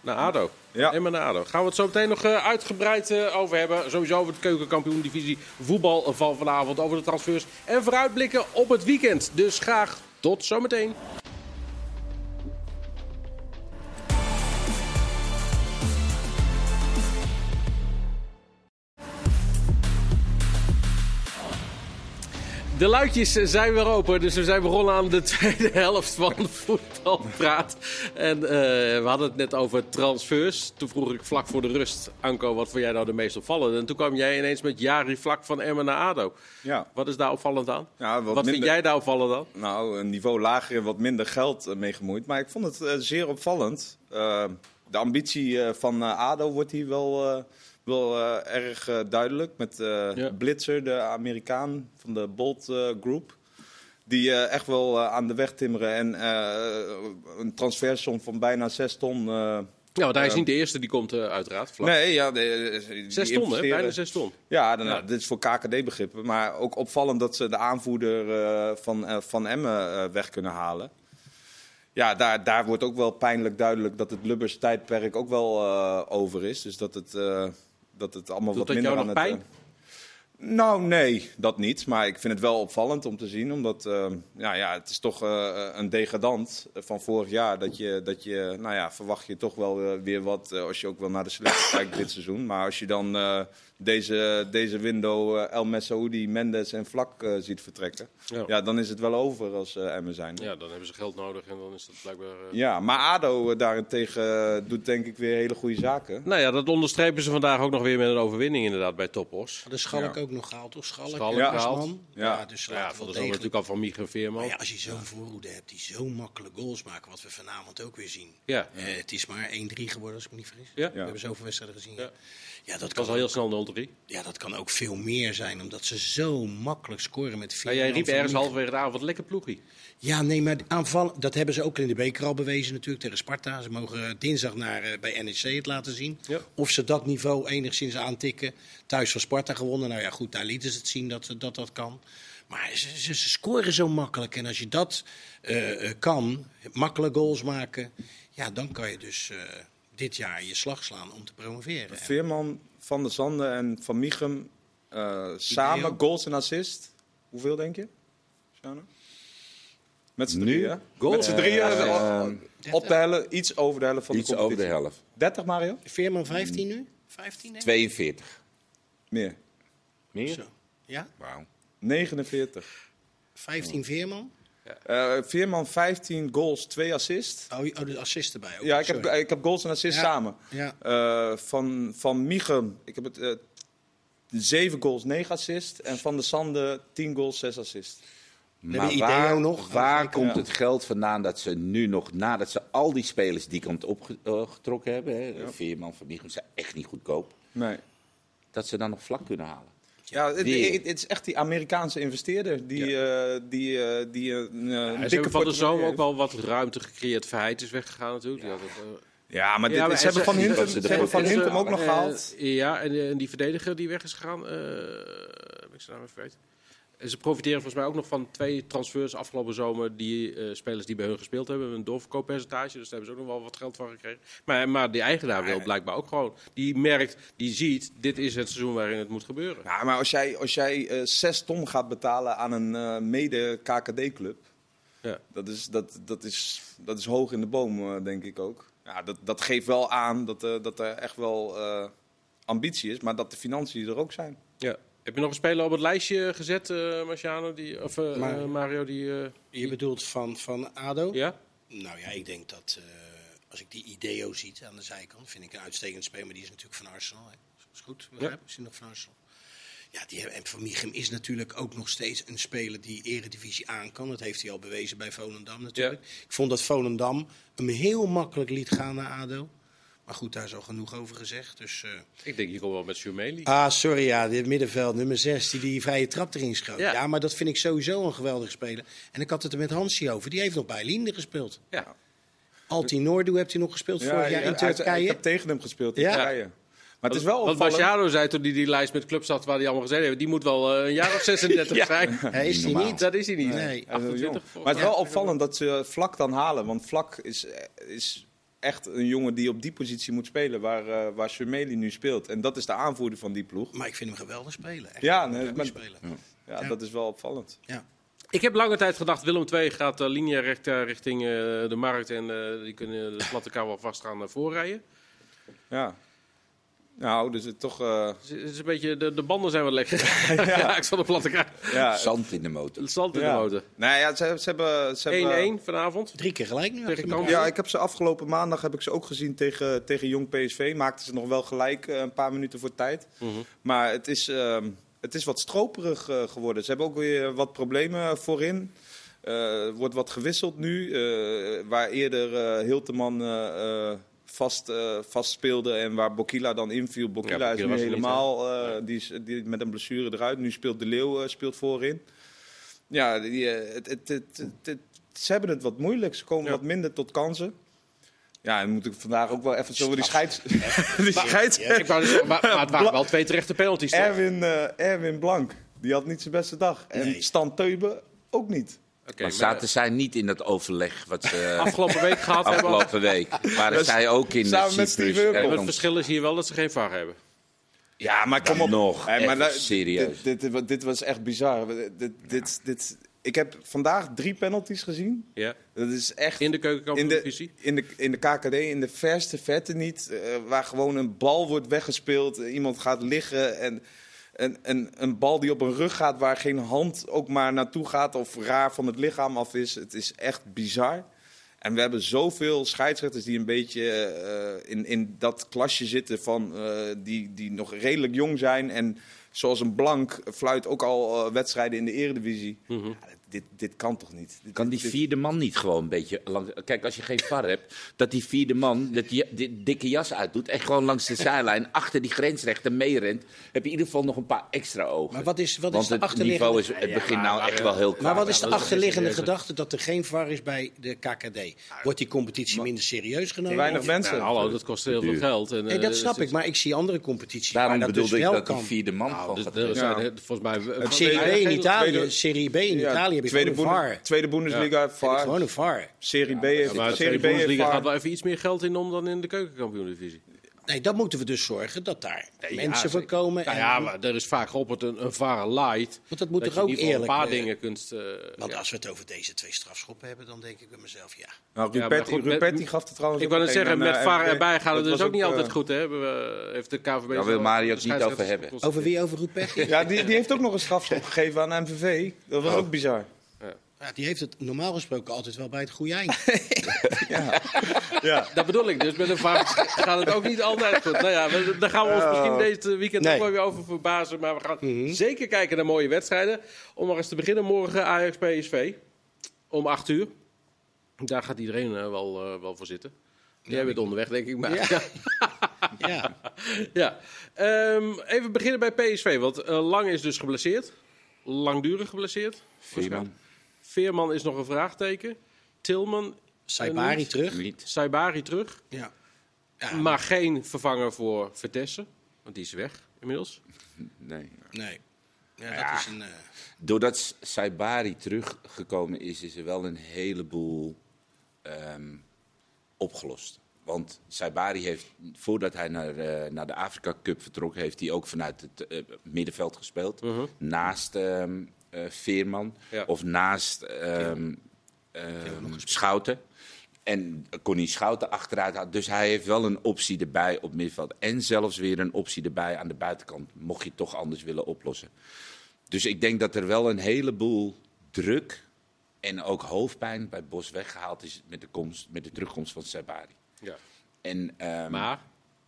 Naar ADO. Ja. En maar naar ADO. Gaan we het zo meteen nog eh, uitgebreid eh, over hebben. Sowieso over de keukenkampioen-divisie voetbal van vanavond. Over de transfers en vooruitblikken op het weekend. Dus graag tot zometeen. De luidjes zijn weer open, dus we zijn begonnen aan de <laughs> tweede helft van de voetbalpraat. En eh, we hadden het net over transfers. Toen vroeg ik vlak voor de rust, Anko, wat vond jij nou de meest opvallende? En toen kwam jij ineens met Jari vlak van Emmen naar ADO. Ja. Wat is daar opvallend aan? Ja, Wat, wat, vind jij daar opvallend aan? Nou, een niveau lager en wat minder geld eh, mee gemoeid. Maar ik vond het eh, zeer opvallend. De ambitie van ADO wordt hier wel, wel eh, erg eh, duidelijk. Met eh, Ja. Blitzer, de Amerikaan van de Bolt Group. Die echt wel aan de weg timmeren. En een transfersom van bijna 6 ton. Ja, want hij is niet de eerste die komt, uiteraard. Vlak. nee, ja, de, die zes ton, hè? Bijna zes ton. Ja, dan, Ja. dit is voor KKD-begrippen. Maar ook opvallend dat ze de aanvoerder van, van Emmen weg kunnen halen. Ja, daar, daar wordt ook wel pijnlijk duidelijk dat het Lubbers-tijdperk ook wel over is. Dus dat het, dat het allemaal Doet wat dat minder aan het... eh, nou, nee, dat niet. Maar ik vind het wel opvallend om te zien. Omdat eh, ja, ja, het is toch eh, een degradant van vorig jaar. Dat je, dat je, nou ja, verwacht je toch wel eh, weer wat eh, als je ook wel naar de selectie <clears throat> kijkt dit seizoen. Maar als je dan eh, deze, deze window eh, El Messaoudi, Mendes en Vlak eh, ziet vertrekken. Ja. Ja, dan is het wel over als eh Emmen zijn. Ja, dan hebben ze geld nodig en dan is dat blijkbaar... eh, Ja, maar ADO eh, daarentegen eh, doet denk ik weer hele goede zaken. Nou ja, dat onderstrepen ze vandaag ook nog weer met een overwinning inderdaad bij Topos. De Schalk Ja. ook nog gehaald, toch? Schalk, Schalk ja. Asman. Ja. Ja, dus Ja, zomer degelijk. natuurlijk al van Mieke Veerman. Maar ja, als je zo'n voorhoede hebt die zo makkelijk goals maken, wat we vanavond ook weer zien. Ja. Eh, het is maar 1-3 geworden, als ik me niet vergis. Ja. We hebben zoveel wedstrijden gezien. Ja. Ja, dat, Dat kan was al heel snel 0-3. ja, dat kan ook veel meer zijn, omdat ze zo makkelijk scoren met Ja, vier. jij riep ergens halverwege de avond lekker ploegie. Ja, nee, maar aanval, dat hebben ze ook in de beker al bewezen natuurlijk tegen Sparta. Ze mogen eh, dinsdag naar, eh, bij NEC het laten zien. Ja. Of ze dat niveau enigszins aantikken. Thuis van Sparta gewonnen. Nou ja, goed, daar lieten ze het zien dat dat, dat kan. Maar ze, ze, ze scoren zo makkelijk. En als je dat eh, kan, makkelijk goals maken... Ja, dan kan je dus dit jaar je slag slaan om te promoveren. En- Veerman, Van der Zanden en Van Michum eh, samen goals en assist. Hoeveel denk je? Sjane? Met z'n drieën. Goal? Met z'n drieën. Eh, op- op de helft, iets over de helft van Iets de over de competitie. helft. 30 Mario? Veerman 15 nu? 15 denk ik? 42. Meer. Meer? Zo. Ja? Wauw. 49. 15 Veerman? Eh Veerman 15 goals, 2 assists. Oh, oh de assist erbij ook. Ja, ik heb, ik heb goals en assists Ja. samen. Ja. Eh, van, van Michem, ik heb het, eh 7 goals, 9 assists. En van de Sande 10 goals, 6 assists. Maar waar, nog. waar Ja. komt het geld vandaan dat ze nu nog, nadat ze al die spelers die kant opgetrokken hebben, hè, Veerman, Van Michel, zijn echt niet goedkoop, Nee. dat ze dan nog vlak kunnen halen? Ja, het, Die- het- het is echt die Amerikaanse investeerder die, eh, die, eh, die een eh, Ja, dikke ze hebben van de zomer ook wel wat ruimte gecreëerd. Verheid is weggegaan natuurlijk. Die had het, eh, Ja, maar, dit, Ja, maar ze hebben ze- hebben van Hintem ook nog eh, gehaald. Ja, en, en die verdediger die weg is gegaan, eh heb ik zijn naam even vergeten. En ze profiteren volgens mij ook nog van twee transfers afgelopen zomer. Die eh, spelers die bij hun gespeeld hebben. Een doorverkooppercentage. Dus daar hebben ze ook nog wel wat geld van gekregen. Maar, maar die eigenaar wil blijkbaar ook gewoon. Die merkt, die ziet, dit is het seizoen waarin het moet gebeuren. Ja, maar als jij, als jij eh 6 ton gaat betalen aan een eh, mede-KKD-club, Ja. dat, is, dat, dat, is, dat is hoog in de boom, denk ik ook. Ja, dat, dat geeft wel aan dat, dat er echt wel ambitie is, maar dat de financiën er ook zijn. Ja. Heb je nog een speler op het lijstje gezet, eh Marciano? Die, of eh, Mario. eh, Mario? Die, Je bedoelt van, van ADO? ja? Nou ja, ik denk dat als ik die Ideo ziet aan de zijkant, vind ik een uitstekend speler. Maar die is natuurlijk van Arsenal. Hè. Is goed? Begrijp? Is hij nog van Arsenal? Ja, die, hebben- en Van Michum is natuurlijk ook nog steeds een speler die eredivisie aan kan. Dat heeft hij al bewezen bij Volendam natuurlijk. Ik vond dat Volendam hem heel makkelijk liet gaan naar ADO. Maar goed, daar is al genoeg over gezegd. Dus, eh, Ik denk, komt wel met Jumeli. Ah, sorry, ja, dit middenveld, nummer 6, die die vrije trap erin schoot. Ja. Ja. maar dat vind ik sowieso een geweldige speler. En ik had het er met Hansie over. Die heeft nog bij Linde gespeeld. Ja. Alti Noordu heeft hij nog gespeeld vorig jaar in Turkije. Ik heb tegen hem gespeeld in Ja. Turkije. Maar het is wel Wat opvallend. Marciano zei toen hij die lijst met clubs had waar hij allemaal gezeten heeft, die moet wel eh, een jaar of 36 <laughs> zijn. Hij is hij niet. Dat is hij niet. Nee. Hij is wel 28 jong. volgens Maar het is wel opvallend dat ze Vlak dan halen. Want Vlak is, is echt een jongen die op die positie moet spelen waar, eh waar Shermeli nu speelt. En dat is de aanvoerder van die ploeg. Maar ik vind hem geweldig spelen. Echt Ja, nee, maar- speler. Ja, Ja. dat is wel opvallend. Ja. Ik heb lange tijd gedacht, Willem II gaat uh, linea recta richting eh, de markt en eh, die kunnen de platte kou wel vast gaan voorrijden. Ja. Nou, dus het toch... eh, Het is- een beetje, de, de banden zijn wat lekker <laughs> geraakt <laughs> van de platte kou. ja, Zand in de motor. Het zand in ja. de motor. 1-1 Nou ja, ze, ze hebben... Ze hebben vanavond. Drie keer gelijk nu. Tegen. Ja, ik heb ze afgelopen maandag heb ik ze ook gezien tegen, tegen Jong PSV. Maakten ze nog wel gelijk eh, een paar minuten voor tijd. Mhm. Maar het is, ehm, het is wat stroperig eh, geworden. Ze hebben ook weer wat problemen voorin. Eh, Er wordt wat gewisseld nu. eh, waar eerder Hilteman vast, eh, vast speelde en waar Bokila dan inviel. Bokila Ja, is nu niet, helemaal eh, die is, die, met een blessure eruit. Nu speelt De Leeuw eh, speelt voorin. Ja, die, het, het, het, ze hebben het wat moeilijk. Ze komen Ja. wat minder tot kansen. Ja, en moet ik vandaag ook wel even zo die scheids... <laughs> <laughs> die scheids... Ik wou maar, maar het waren wel twee terechte penalties. Erwin, Erwin Blank, die had niet zijn beste dag. En Nee. Stan Teuben ook niet. Oké, Maar maar zaten zij niet in dat overleg wat ze <laughs> afgelopen week gehad hebben. afgelopen week? Waren zij ook in Samen met Cyprus? Er Het verschil is hier wel dat ze geen VAR hebben. Ja, maar kom op. Nog, Hey, even da- serieus. Dit, dit, dit, was echt bizar. Dit, dit, dit, ik heb vandaag drie penalties gezien. Ja. Dat is echt... In de in keukenkampioen-divisie. de, in, de, in de KKD, in de verste verte niet. eh, waar gewoon een bal wordt weggespeeld. eh, iemand gaat liggen. En, en, en een bal die op een rug gaat waar geen hand ook maar naartoe gaat. Of raar van het lichaam af is. Het is echt bizar. En we hebben zoveel scheidsrechters die een beetje eh, in, in dat klasje zitten van eh, die, die nog redelijk jong zijn. En zoals een blank fluit ook al eh, wedstrijden in de eredivisie. Mhm. Ja, dit, dit kan toch niet? Dit- Kan die vierde man niet gewoon een beetje langs... Kijk, als je geen VAR hebt, dat die vierde man dat die, die dikke jas uitdoet... en gewoon langs de zijlijn achter die grensrechter meerent... heb je in ieder geval nog een paar extra ogen. Maar wat is, wat is Want de het achterliggende... niveau is, het begint nou echt wel heel Maar wat is de dat achterliggende gedachte dat er geen VAR is bij de KKD? Wordt die competitie minder serieus genomen? Weinig mensen. Nou, hallo, dat kost heel veel geld. En, Nee, eh, dat snap ik, maar ik zie andere competities Daarom waar dat bedoelde dus ik wel dat kan. die vierde man Nou, dus volgens mij... Serie B in Italië, tweede- Serie B in Ja, Italië heb je tweede, gewoon Boende- VAR. tweede Bundesliga, je VAR. gewoon een VAR. Serie B heeft, Ja, maar Serie B Bundesliga gaat wel even iets meer geld in om dan in de keukenkampioen-divisie. Nee, dan moeten we dus zorgen dat daar Nee, mensen ja, voor komen. Nou en- ja, maar er is vaak geopperd een, een light. Want dat moet dat in ook eerlijk... een paar eh, dingen kunt... eh, Want ja. als we het over deze twee strafschoppen hebben, dan denk ik bij mezelf, ja. Nou, Ja, met- Rupert die gaf het trouwens Ik wou net meteen zeggen, met eh, VAR MVV. erbij gaat het Dat dus ook niet eh, altijd goed. Hè? Hebben we, heeft de KVB... Daar wil zelf- Mario het niet over hebben. Over wie? Over Rupetti? Ja, die, die heeft ook nog een strafschop gegeven aan MVV. Dat was ook bizar. Ja, die heeft het normaal gesproken altijd wel bij het goede eind. <laughs> Ja. Dat bedoel ik dus. Met een VAR gaat het ook niet altijd goed. Nou ja, we- daar gaan we ons misschien deze weekend Nee. ook wel weer over verbazen. Maar we gaan zeker kijken naar mooie wedstrijden. Om maar eens te beginnen, morgen Ajax-PSV. Om 8 uur. Daar gaat iedereen eh, wel, eh, wel voor zitten. Jij bent onderweg, denk ik. Maar, ja. <laughs> Ja. Ja. Ehm, even beginnen bij PSV. Want eh, Lang is dus geblesseerd. Langdurig geblesseerd. Veerman, Veerman is nog een vraagteken. Tilman, Saibari niet. terug. niet. Saibari terug. Ja. Ja, Maar geen vervanger voor Vertessen. Want die is weg inmiddels. Nee. Nee. Ja, dat is een... eh, Doordat Saibari teruggekomen is, is er wel een heleboel ehm, opgelost. Want Saibari heeft, voordat hij naar, eh, naar de Afrika Cup vertrok, heeft hij ook vanuit het eh, middenveld gespeeld. Naast ehm, eh, Veerman Ja. of naast ehm, ehm, Schouten. En kon hij Schouten achteruit halen. Dus hij heeft wel een optie erbij op middenveld. En zelfs weer een optie erbij aan de buitenkant. Mocht je het toch anders willen oplossen. Dus ik denk dat er wel een heleboel druk en ook hoofdpijn bij Bos weggehaald is met de, komst, met de terugkomst van Sabari. Ja. En, ehm, Maar,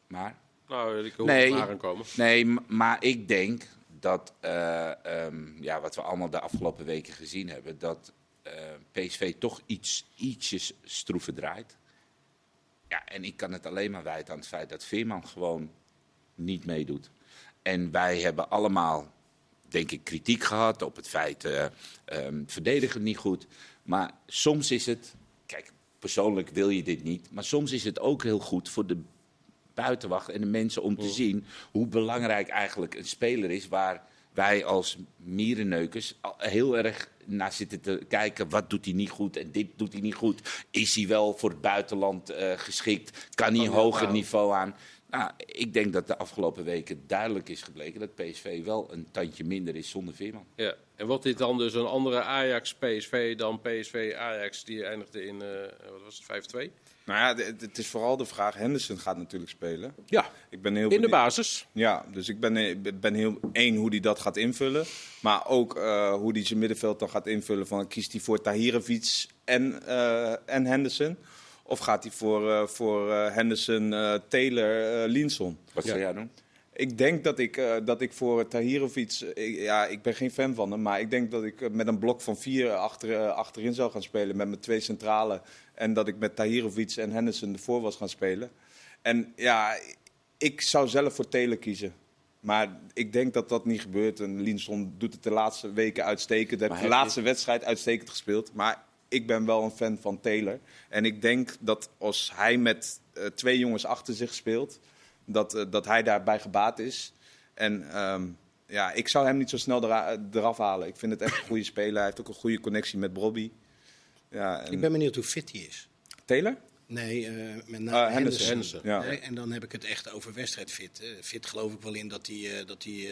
maar? nou, ik hoor Nee. maar aankomen. Nee, maar ik denk dat, eh, ehm, ja, wat we allemaal de afgelopen weken gezien hebben, dat eh, PSV toch iets, ietsjes stroever draait. Ja, en ik kan het alleen maar wijten aan het feit dat Veerman gewoon niet meedoet. En wij hebben allemaal, denk ik, kritiek gehad op het feit, eh ehm, verdedigen niet goed. Maar soms is het, kijk, persoonlijk wil je dit niet, maar soms is het ook heel goed voor de buitenwacht en de mensen om te zien hoe belangrijk eigenlijk een speler is waar wij als mierenneukers heel erg naar zitten te kijken. Wat doet hij niet goed en dit doet hij niet goed. Is hij wel voor het buitenland eh, geschikt? Kan hij een hoger niveau aan? Nou, ik denk dat de afgelopen weken duidelijk is gebleken dat PSV wel een tandje minder is zonder Veerman. Ja. En wordt dit dan dus een andere Ajax-PSV dan PSV-Ajax die eindigde in, eh, wat was het, 5-2? Nou ja, het- is vooral de vraag. Henderson gaat natuurlijk spelen. Ja, Ik ben heel in de basis. Ja, dus ik ben, ik ben heel één hoe hij dat gaat invullen. Maar ook eh, hoe hij zijn middenveld dan gaat invullen. Van, kiest hij voor Tahirovic en, eh, en Henderson? Of gaat hij voor, eh, voor eh, Henderson, eh, Taylor, eh Linson? Wat Ja. zou jij doen? Ik denk dat ik, eh, dat ik voor Tahirovic... ik- ja, ik ben geen fan van hem. Maar ik denk dat ik met een blok van vier achter, achterin zou gaan spelen. Met mijn twee centralen. En dat ik met Tahirovic en Henderson ervoor was gaan spelen. En ja, ik zou zelf voor Taylor kiezen. Maar ik denk dat dat niet gebeurt. En Linson doet het de laatste weken uitstekend. Heeft de laatste wedstrijd uitstekend gespeeld. Maar ik ben wel een fan van Taylor. En ik denk dat als hij met eh, twee jongens achter zich speelt, dat, eh, dat hij daarbij gebaat is. En ehm, ja, ik zou hem niet zo snel era- eraf halen. Ik vind het echt een goede speler. Hij heeft ook een goede connectie met Bobby. Ja, en Ik ben benieuwd hoe fit hij is. Taylor? Nee, eh, met Ah, name Henderson. Henderson. Ja. Nee, en dan heb ik het echt over wedstrijdfit. Fit geloof ik wel in dat hij, dat hij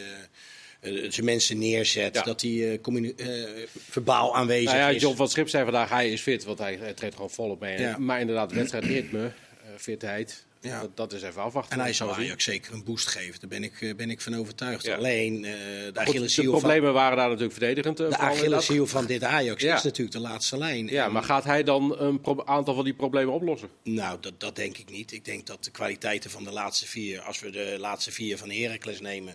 zijn mensen neerzet. Ja. Dat hij eh, eh, verbaal aanwezig Nou ja, is. John van Schip zei vandaag, hij is fit, want hij, hij treedt gewoon volop mee. Ja. Maar inderdaad, wedstrijdritme, <clears throat> eh fitheid, Ja. dat, dat is even afwachten. En hij zal. Ajax zeker een boost geven. Daar ben ik, eh, ben ik van overtuigd. Ja. Alleen eh, de Goed, de Achilleshiel van, problemen waren daar natuurlijk verdedigend. eh, de. Achilleshiel van dit Ajax <laughs> Ja. is natuurlijk de laatste lijn. Ja, En- maar gaat hij dan een aantal van die problemen oplossen? Nou, dat, dat denk ik niet. Ik denk dat de kwaliteiten van de laatste vier, als we de laatste vier van Heracles nemen,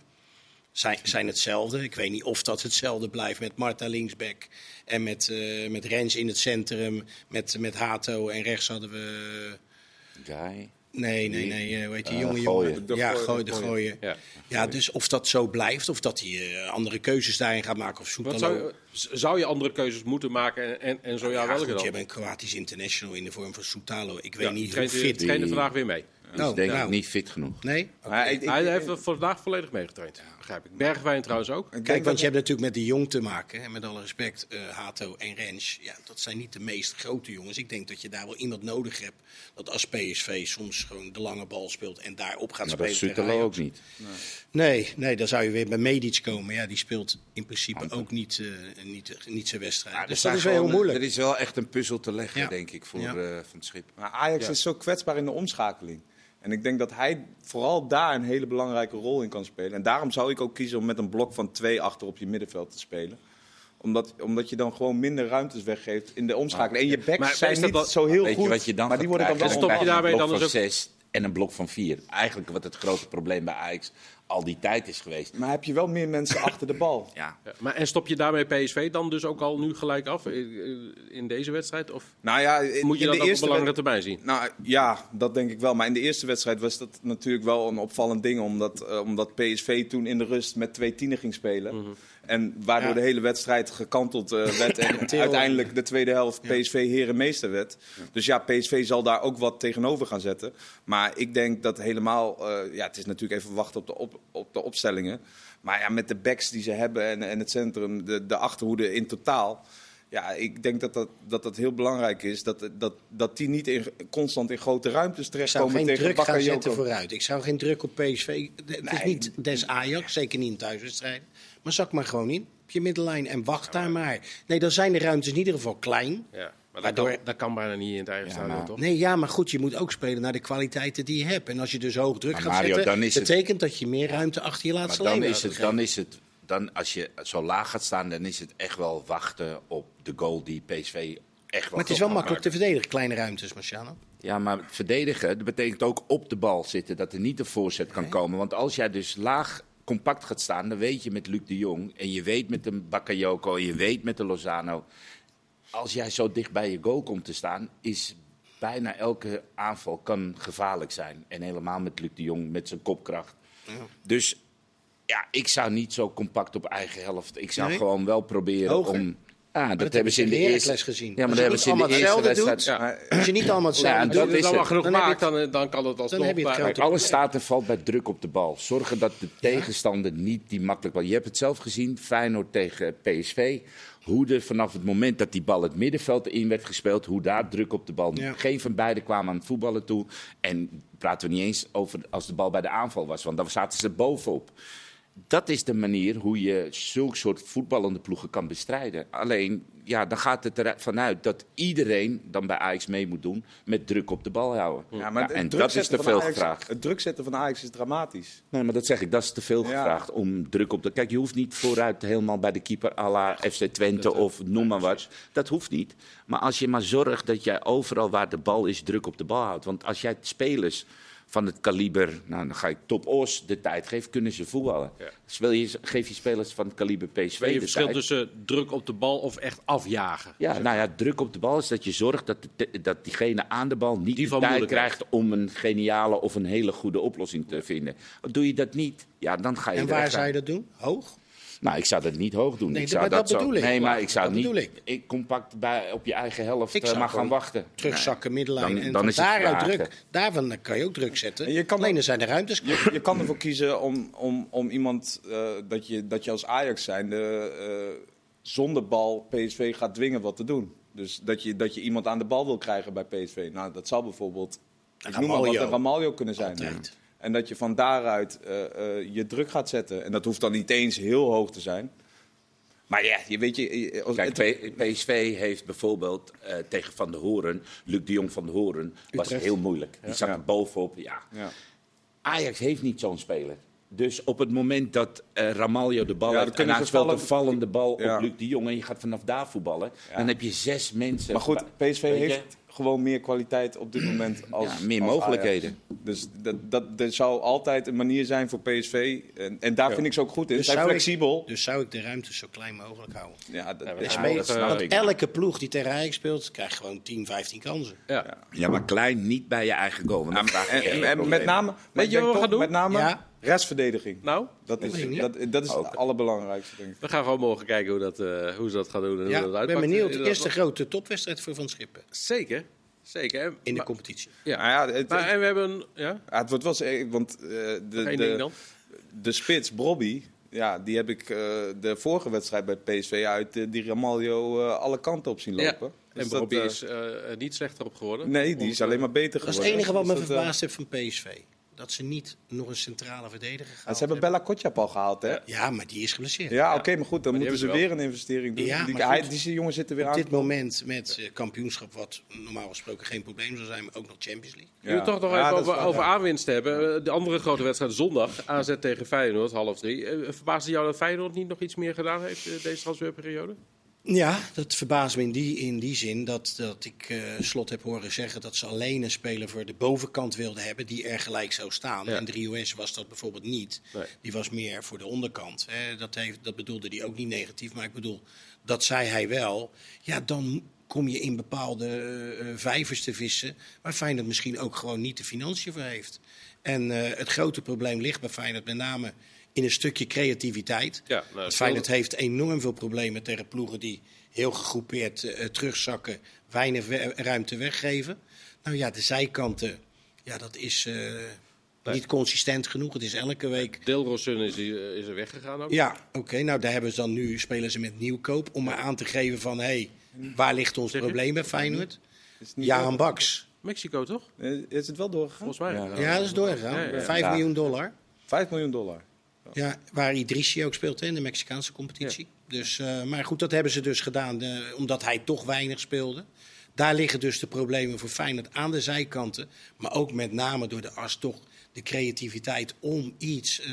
zijn, zijn hetzelfde. Ik weet niet of dat hetzelfde blijft met Marta linksback en met, eh, met Rens in het centrum, met, met Hato en rechts hadden we... Guy. Nee, nee, nee, eh, hoe heet die Eh, jonge Gooien. jongen? Ja, Gooien, gooi, de Gooien. Ja. Ja, dus of dat zo blijft, of dat hij eh, andere keuzes daarin gaat maken. Of Wat Soetalo. zou, je- zou je andere keuzes moeten maken en, en, zo ja, ja, welke goed, je dan? hebt een Kroatisch international in de vorm van Soetalo. Ik weet Ja, niet hoe fit... traint er vandaag weer mee. Die is Oh, denk nou. ik niet fit genoeg. Nee? Ik- hij heeft vandaag volledig meegetraind. Begrijp ik. Bergwijn trouwens ook. Kijk, dat want je hebt natuurlijk met de Jong te maken. En met alle respect, eh, Hato en Rens. Ja, dat zijn niet de meest grote jongens. Ik denk dat je daar wel iemand nodig hebt. Dat als PSV soms gewoon de lange bal speelt en daarop gaat Maar spelen. dat tegen Sutelo ook niet. Nee, nee, dan zou je weer bij Medic komen. Ja, die speelt in principe ook niet, eh, niet, niet zijn wedstrijd. Maar dus dat is wel heel moeilijk. Er is wel echt een puzzel te leggen, Ja. denk ik, voor Ja. eh, Van het Schip. Maar Ajax Ja. is zo kwetsbaar in de omschakeling. En ik denk dat hij vooral daar een hele belangrijke rol in kan spelen. En daarom zou ik ook kiezen om met een blok van twee achter op je middenveld te spelen. Omdat, omdat je dan gewoon minder ruimtes weggeeft in de omschakeling. En je backs Maar zijn niet wel- zo heel Weet goed, je wat je dan maar die worden dan wel stop je daarbij dan dus zes en een blok van vier. Eigenlijk wat het grote probleem bij Ajax al die tijd is geweest. Maar heb je wel meer mensen <laughs> achter de bal. Ja, Ja, maar, en stop je daarmee PSV dan dus ook al nu gelijk af eh, eh, in deze wedstrijd? Of Nou ja, in, moet je in dat de op eerste een langere termijn zien? Nou ja, dat denk ik wel. Maar in de eerste wedstrijd was dat natuurlijk wel een opvallend ding. Omdat, eh, omdat PSV toen in de rust met twee tienen ging spelen. Mhm. En waardoor Ja. de hele wedstrijd gekanteld eh, <laughs> werd. En uiteindelijk de tweede helft PSV herenmeester werd. Dus ja, PSV zal daar ook wat tegenover gaan zetten. Maar ik denk dat helemaal... eh, ja, het is natuurlijk even wachten op de, op, op de opstellingen. Maar ja, met de backs die ze hebben en, en het centrum, de, de achterhoede in totaal... Ja, ik denk dat dat, dat, dat heel belangrijk is. Dat, dat, dat die niet in, constant in grote ruimtes Ik zou terechtkomen geen druk gaan zetten vooruit. Ik zou geen druk op PSV. Het is niet des Ajax, zeker niet in thuiswedstrijden. Maar zak maar gewoon in op je middenlijn en wacht daar maar. Nee, dan zijn de ruimtes in ieder geval klein. Ja, maar dat, Waardoor- kan, dat kan bijna niet in het eigen Ja, stadion, maar- toch? Nee, ja, maar goed, je moet ook spelen naar de kwaliteiten die je hebt. En als je dus hoog druk Maar gaat Mario, zetten, dan is het- betekent dat je meer ruimte achter je maar laatste dan lijn is het, dan is het, dan als je zo laag gaat staan, dan is het echt wel wachten op de goal die PSV echt wel Maar het is wel makkelijk te verdedigen, kleine ruimtes, Marciano. Ja, maar verdedigen, dat betekent ook op de bal zitten, dat er niet de voorzet kan komen. Want als jij dus laag compact gaat staan, dan weet je met Luc de Jong en je weet met een Bakayoko en je weet met de Lozano. Als jij zo dicht bij je goal komt te staan, is bijna elke aanval kan gevaarlijk zijn. En helemaal met Luc de Jong, met zijn kopkracht. Dus ja, ik zou niet zo compact op eigen helft. Ik zou Nee? gewoon wel proberen Hoger? om... Ja, dat, dat hebben ze in de eerste gezien. Ja, maar dat hebben ze in de allemaal eerste hetzelfde wedstrijd. doet, Als je niet allemaal hetzelfde Ja, doet, dat Als je is het allemaal het. genoeg Dan maakt, je dan, dan kan het alsnog... heb je het Kijk, alles staat en valt bij druk op de bal. Zorgen dat de tegenstander niet die makkelijk bal. Je hebt het zelf gezien, Feyenoord tegen PSV. Hoe er vanaf het moment dat die bal het middenveld in werd gespeeld, hoe daar druk op de bal. Ja. Geen van beiden kwamen aan het voetballen toe. En praten we niet eens over als de bal bij de aanval was, want dan zaten ze bovenop. Dat is de manier hoe je zulk soort voetballende ploegen kan bestrijden. Alleen, ja, dan gaat het ervan uit dat iedereen dan bij Ajax mee moet doen met druk op de bal houden. Ja, maar Ja, en dat is te veel Ajax- gevraagd. Het druk zetten van Ajax is dramatisch. Nee, maar dat zeg ik, dat is te veel Ja. gevraagd om druk op de. Kijk, je hoeft niet vooruit helemaal bij de keeper à la FC Twente of noem maar wat. Dat hoeft niet. Maar als je maar zorgt dat jij overal waar de bal is druk op de bal houdt. Want als jij spelers van het kaliber, nou dan ga ik top Os de tijd geven, kunnen ze voetballen. Ja. Dus wil je, geef je spelers van het kaliber PSV Weet je de verschil tijd. tussen druk op de bal of echt afjagen? Ja, nou ja, druk op de bal is dat je zorgt dat, de- dat diegene aan de bal niet Die de tijd krijgt om een geniale of een hele goede oplossing te vinden. Doe je dat niet, ja, dan ga je En waar zou je dat doen? Hoog? Nou, ik zou dat niet hoog doen. Nee, ik zou maar dat zo- bedoel ik. Nee, maar ik zou dat niet bedoel ik. compact bij, op je eigen helft Ik eh, zou maar gaan wachten. Terugzakken, middenlijn. Dan- en dan is daaruit druk. Daarvan kan je ook druk zetten. En je kan Alleen dan zijn de ruimtes. Je, je kan ervoor kiezen om, om, om iemand eh, dat, je, dat je als Ajax zijnde eh zonder bal PSV gaat dwingen wat te doen. Dus dat je, dat je iemand aan de bal wil krijgen bij PSV. Nou, dat zou bijvoorbeeld ik noem maar wat, Ramaljo. een Ramaljo kunnen zijn. Altijd. En dat je van daaruit eh, eh, je druk gaat zetten. En dat hoeft dan niet eens heel hoog te zijn. Maar ja, je weet je... Als, Kijk, PSV heeft bijvoorbeeld eh, tegen Van der Hoorn, Luc de Jong van der Hoorn, was Utrecht. heel moeilijk. Die zat Ja. er bovenop. Ja. ja. Ajax heeft niet zo'n speler. Dus op het moment dat eh Ramaljo de bal Ja, heeft en hij speelt een vallen- vallende bal Ja. op Luc de Jong en je gaat vanaf daar voetballen, dan heb je zes mensen. Maar goed, PSV heeft gewoon meer kwaliteit op dit moment als Ja, meer als mogelijkheden. Ajax. Dus dat, dat, er zou altijd een manier zijn voor PSV. En, en daar vind ik ze ook goed in. Dus zijn zou ik- flexibel. Dus zou ik de ruimtes zo klein mogelijk houden. Ja, dat, Ja, want ik. elke ploeg die tegen Ajax speelt, krijgt gewoon 10, 15 kansen. Ja. Ja, maar klein niet bij je eigen goal. en, en, en met name, Weet je wat we gaan doen? Met name Ja. Restverdediging. Nou, Dat is, dat, dat is het allerbelangrijkste, denk ik. we gaan gewoon morgen kijken hoe, dat, eh, hoe ze dat gaan doen en Ja, hoe dat ik ben uitpakt. benieuwd. De eerste grote topwedstrijd voor Van Schippen Zeker, zeker. En- in de maar- competitie. Ja. Nou ja, het, Maar, en we hebben... Ja, ja, het wordt wel eens, eh, want eh, de, de, de spits, Brobby, ja, die heb ik eh, de vorige wedstrijd bij PSV uit die Ramaljo eh, alle kanten op zien Ja. lopen. Dus En dat, Bobby eh, is niet slechter op geworden. Nee, die is alleen maar beter Dat is geworden. het enige wat me Dus verbaasd heeft van PSV. Dat ze niet nog een centrale verdediger ja, gehaald ze hebben Bella Kotjap al gehaald, hè? Ja. Ja, maar die is geblesseerd. Ja, oké, maar goed, dan moeten ze hebben ze weer een investering doen. Ja, die, goed. die jongen zit er weer Op aan. dit moment met eh, kampioenschap, wat normaal gesproken geen probleem zou zijn, maar ook nog Champions League. Nu we het toch nog Ja, even over, over ja. aanwinst hebben. Eh, De andere grote wedstrijd zondag, AZ tegen Feyenoord, half drie. Eh, Verbaasde jou dat Feyenoord niet nog iets meer gedaan heeft deze transferperiode? Ja, dat verbaast me in die, in die zin dat, dat ik eh, Slot heb horen zeggen dat ze alleen een speler voor de bovenkant wilden hebben die er gelijk zou staan. Ja. En 3US was dat bijvoorbeeld niet. Nee. Die was meer voor de onderkant. Dat, heeft, dat bedoelde hij ook niet negatief, maar ik bedoel, dat zei hij wel. Ja, dan kom je in bepaalde eh, eh, vijvers te vissen waar Feyenoord misschien ook gewoon niet de financiën voor heeft. En het grote probleem ligt bij Feyenoord met name in een stukje creativiteit. Ja, nou, Want Feyenoord heeft enorm veel problemen tegen ploegen die heel gegroepeerd eh, terugzakken, weinig we- ruimte weggeven. Nou ja, de zijkanten, ja, dat is eh, niet consistent genoeg. Het is elke week. Deelrosun is, eh, is er weggegaan ook. Ja, oké, nou daar hebben ze dan nu, spelen ze met nieuwkoop om maar aan te geven van, hé, hey, waar ligt ons probleem bij Feyenoord? Is het niet Jaan? Baks. Mexico toch? Is het wel doorgegaan? Volgens mij. Ja, Ja, dat is doorgegaan. Ja, ja. Vijf Ja. miljoen dollar. 5 miljoen dollar. Ja, waar Idrissi ook speelt in de Mexicaanse competitie. Dus, eh, maar goed, dat hebben ze dus gedaan eh, omdat hij toch weinig speelde. Daar liggen dus de problemen voor Feyenoord aan de zijkanten. Maar ook met name door de as toch de creativiteit om iets eh,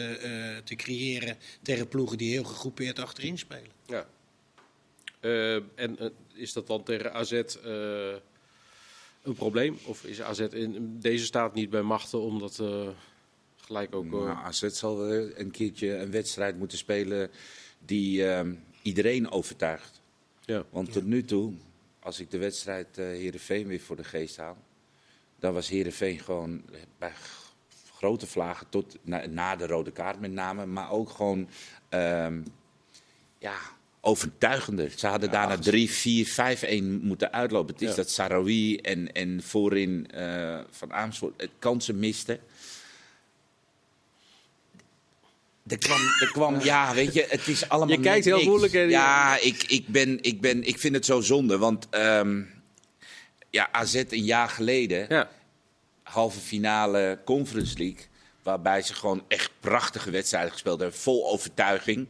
te creëren tegen ploegen die heel gegroepeerd achterin spelen. Ja. En is dat dan tegen AZ een probleem? Of is AZ in deze staat niet bij machten om dat gelijk ook... eh, Nou, AZ zal wel een keertje een wedstrijd moeten spelen die ehm, iedereen overtuigt. ja. Want tot nu toe, als ik de wedstrijd eh Heerenveen weer voor de geest haal... dan was Heerenveen gewoon bij grote vlagen tot na, na de rode kaart met name... maar ook gewoon ehm, ja, overtuigender. Ze hadden daarna 3, 4, 5-1 moeten uitlopen. Het is Ja. dat Sarawi en, en voorin eh, van Amersfoort het kansen misten... Er kwam, er kwam, ja, weet je, het is allemaal. Je kijkt heel niks. moeilijk, hè? Ja, ik, ik, ben, ik, ben, ik vind het zo zonde. Want ehm, ja, AZ een jaar geleden, ja. halve finale Conference League. Waarbij ze gewoon echt prachtige wedstrijden gespeeld hebben, vol overtuiging.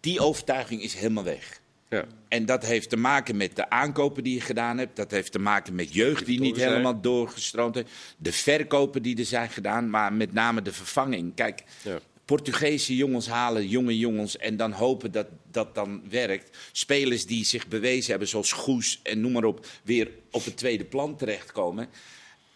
Die overtuiging is helemaal weg. ja. En dat heeft te maken met de aankopen die je gedaan hebt. Dat heeft te maken met jeugd die niet helemaal doorgestroomd heeft. De verkopen die er zijn gedaan, maar met name de vervanging. Kijk, Ja. Portugese jongens halen jonge jongens en dan hopen dat dat dan werkt. Spelers die zich bewezen hebben, zoals Goes en noem maar op, weer op het tweede plan terechtkomen.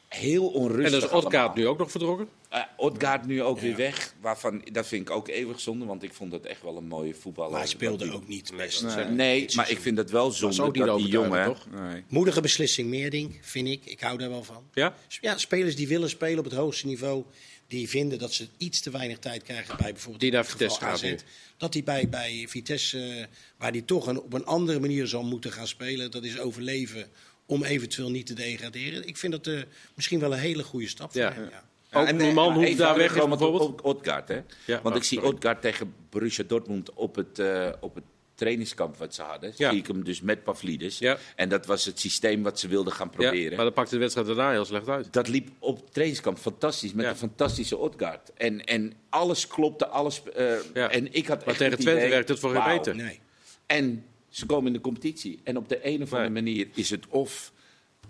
Heel onrustig. En dus Odgaard nu ook nog vertrokken? Uh, Odgaard nu ook weer weg. Waarvan, dat vind ik ook eeuwig zonde, want ik vond het echt wel een mooie voetballer. Maar hij speelde die- ook niet best. Nee. eh, Nee, maar ik vind het wel zonde ook niet dat die jongen... toch? Nee. Moedige beslissing Meerding, vind ik. Ik hou daar wel van. Ja? Ja, spelers die willen spelen op het hoogste niveau, die vinden dat ze iets te weinig tijd krijgen bij bijvoorbeeld Die naar Vitesse gaat AZ. Dat die bij, bij Vitesse, eh, waar die toch een, op een andere manier zal moeten gaan spelen, dat is overleven om eventueel niet te degraderen. Ik vind dat eh, misschien wel een hele goede stap voor Ja. hem. Ja. Ook en, eh, man hoeft even daar weg bijvoorbeeld. Odgaard, hè? Ja, Want oh, ik zie sorry. Odgaard tegen Borussia Dortmund op het, eh, op het trainingskamp wat ze hadden. Ja. Zie ik hem dus met Pavlidis. Ja. En dat was het systeem wat ze wilden gaan Ja, proberen. maar dan pakte de wedstrijd daarna heel slecht uit. Dat liep op trainingskamp fantastisch, met Ja. een fantastische Odgaard. En, en alles klopte, alles... eh, Ja. En ik had Maar echt tegen Twente werkt het voor geen wauw. meter. Nee. En ze komen in de competitie. En op de een of andere Nee. manier is het of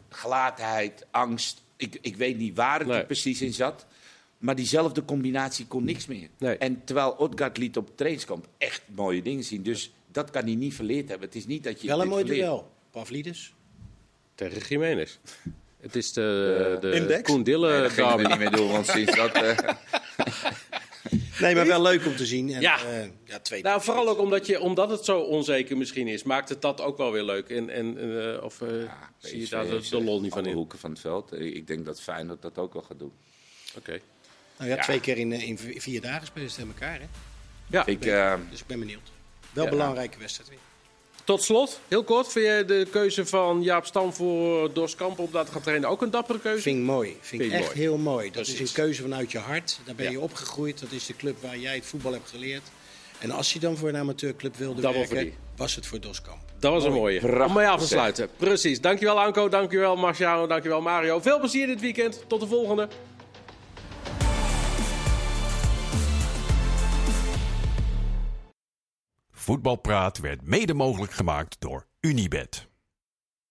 gelaatheid, angst. Ik, ik weet niet waar het Nee. er precies in zat. Maar diezelfde combinatie kon niks meer. Nee. En terwijl Odgaard liet op trainingskamp echt mooie dingen zien. Dus dat kan hij niet verleerd hebben. Het is niet dat je Wel een mooi verleert. duel. Pavlidis. Tegen Jiménez. Het is de, de Index? Koen Dille Nee, dat we niet meer doen, want sinds dat... eh, <laughs> Nee, maar wel leuk om te zien. En, Ja. eh, ja twee Nou, vooral ook omdat, je, omdat het zo onzeker misschien is, maakt het dat ook wel weer leuk. En, en, eh, of eh, ja, zie je daar de, de lol niet van in? Oké. hoeken van het veld. Eh, Ik denk dat Feyenoord dat ook wel gaat doen. Nou ja, Ja. twee keer in, eh, in vier dagen spelen ze tegen elkaar. Hè? Ja, Ik, eh, Dus ik ben benieuwd. Wel Ja. belangrijke wedstrijd weer. tot slot, heel kort, vind je de keuze van Jaap Stam voor Dorskamp om daar te gaan trainen ook een dappere keuze? Vind ik mooi. Vind, Vind ik je echt mooi. heel mooi. Dat Precies. is een keuze vanuit je hart. Daar ben Ja. je opgegroeid. Dat is de club waar jij het voetbal hebt geleerd. En als hij dan voor een amateurclub wilde werken, was het voor Doskamp. Dat was een mooie. Om mee af te sluiten. Precies. Dankjewel Anko, dankjewel Marciano, dankjewel Mario. Veel plezier dit weekend. Tot de volgende. Voetbalpraat werd mede mogelijk gemaakt door Unibed.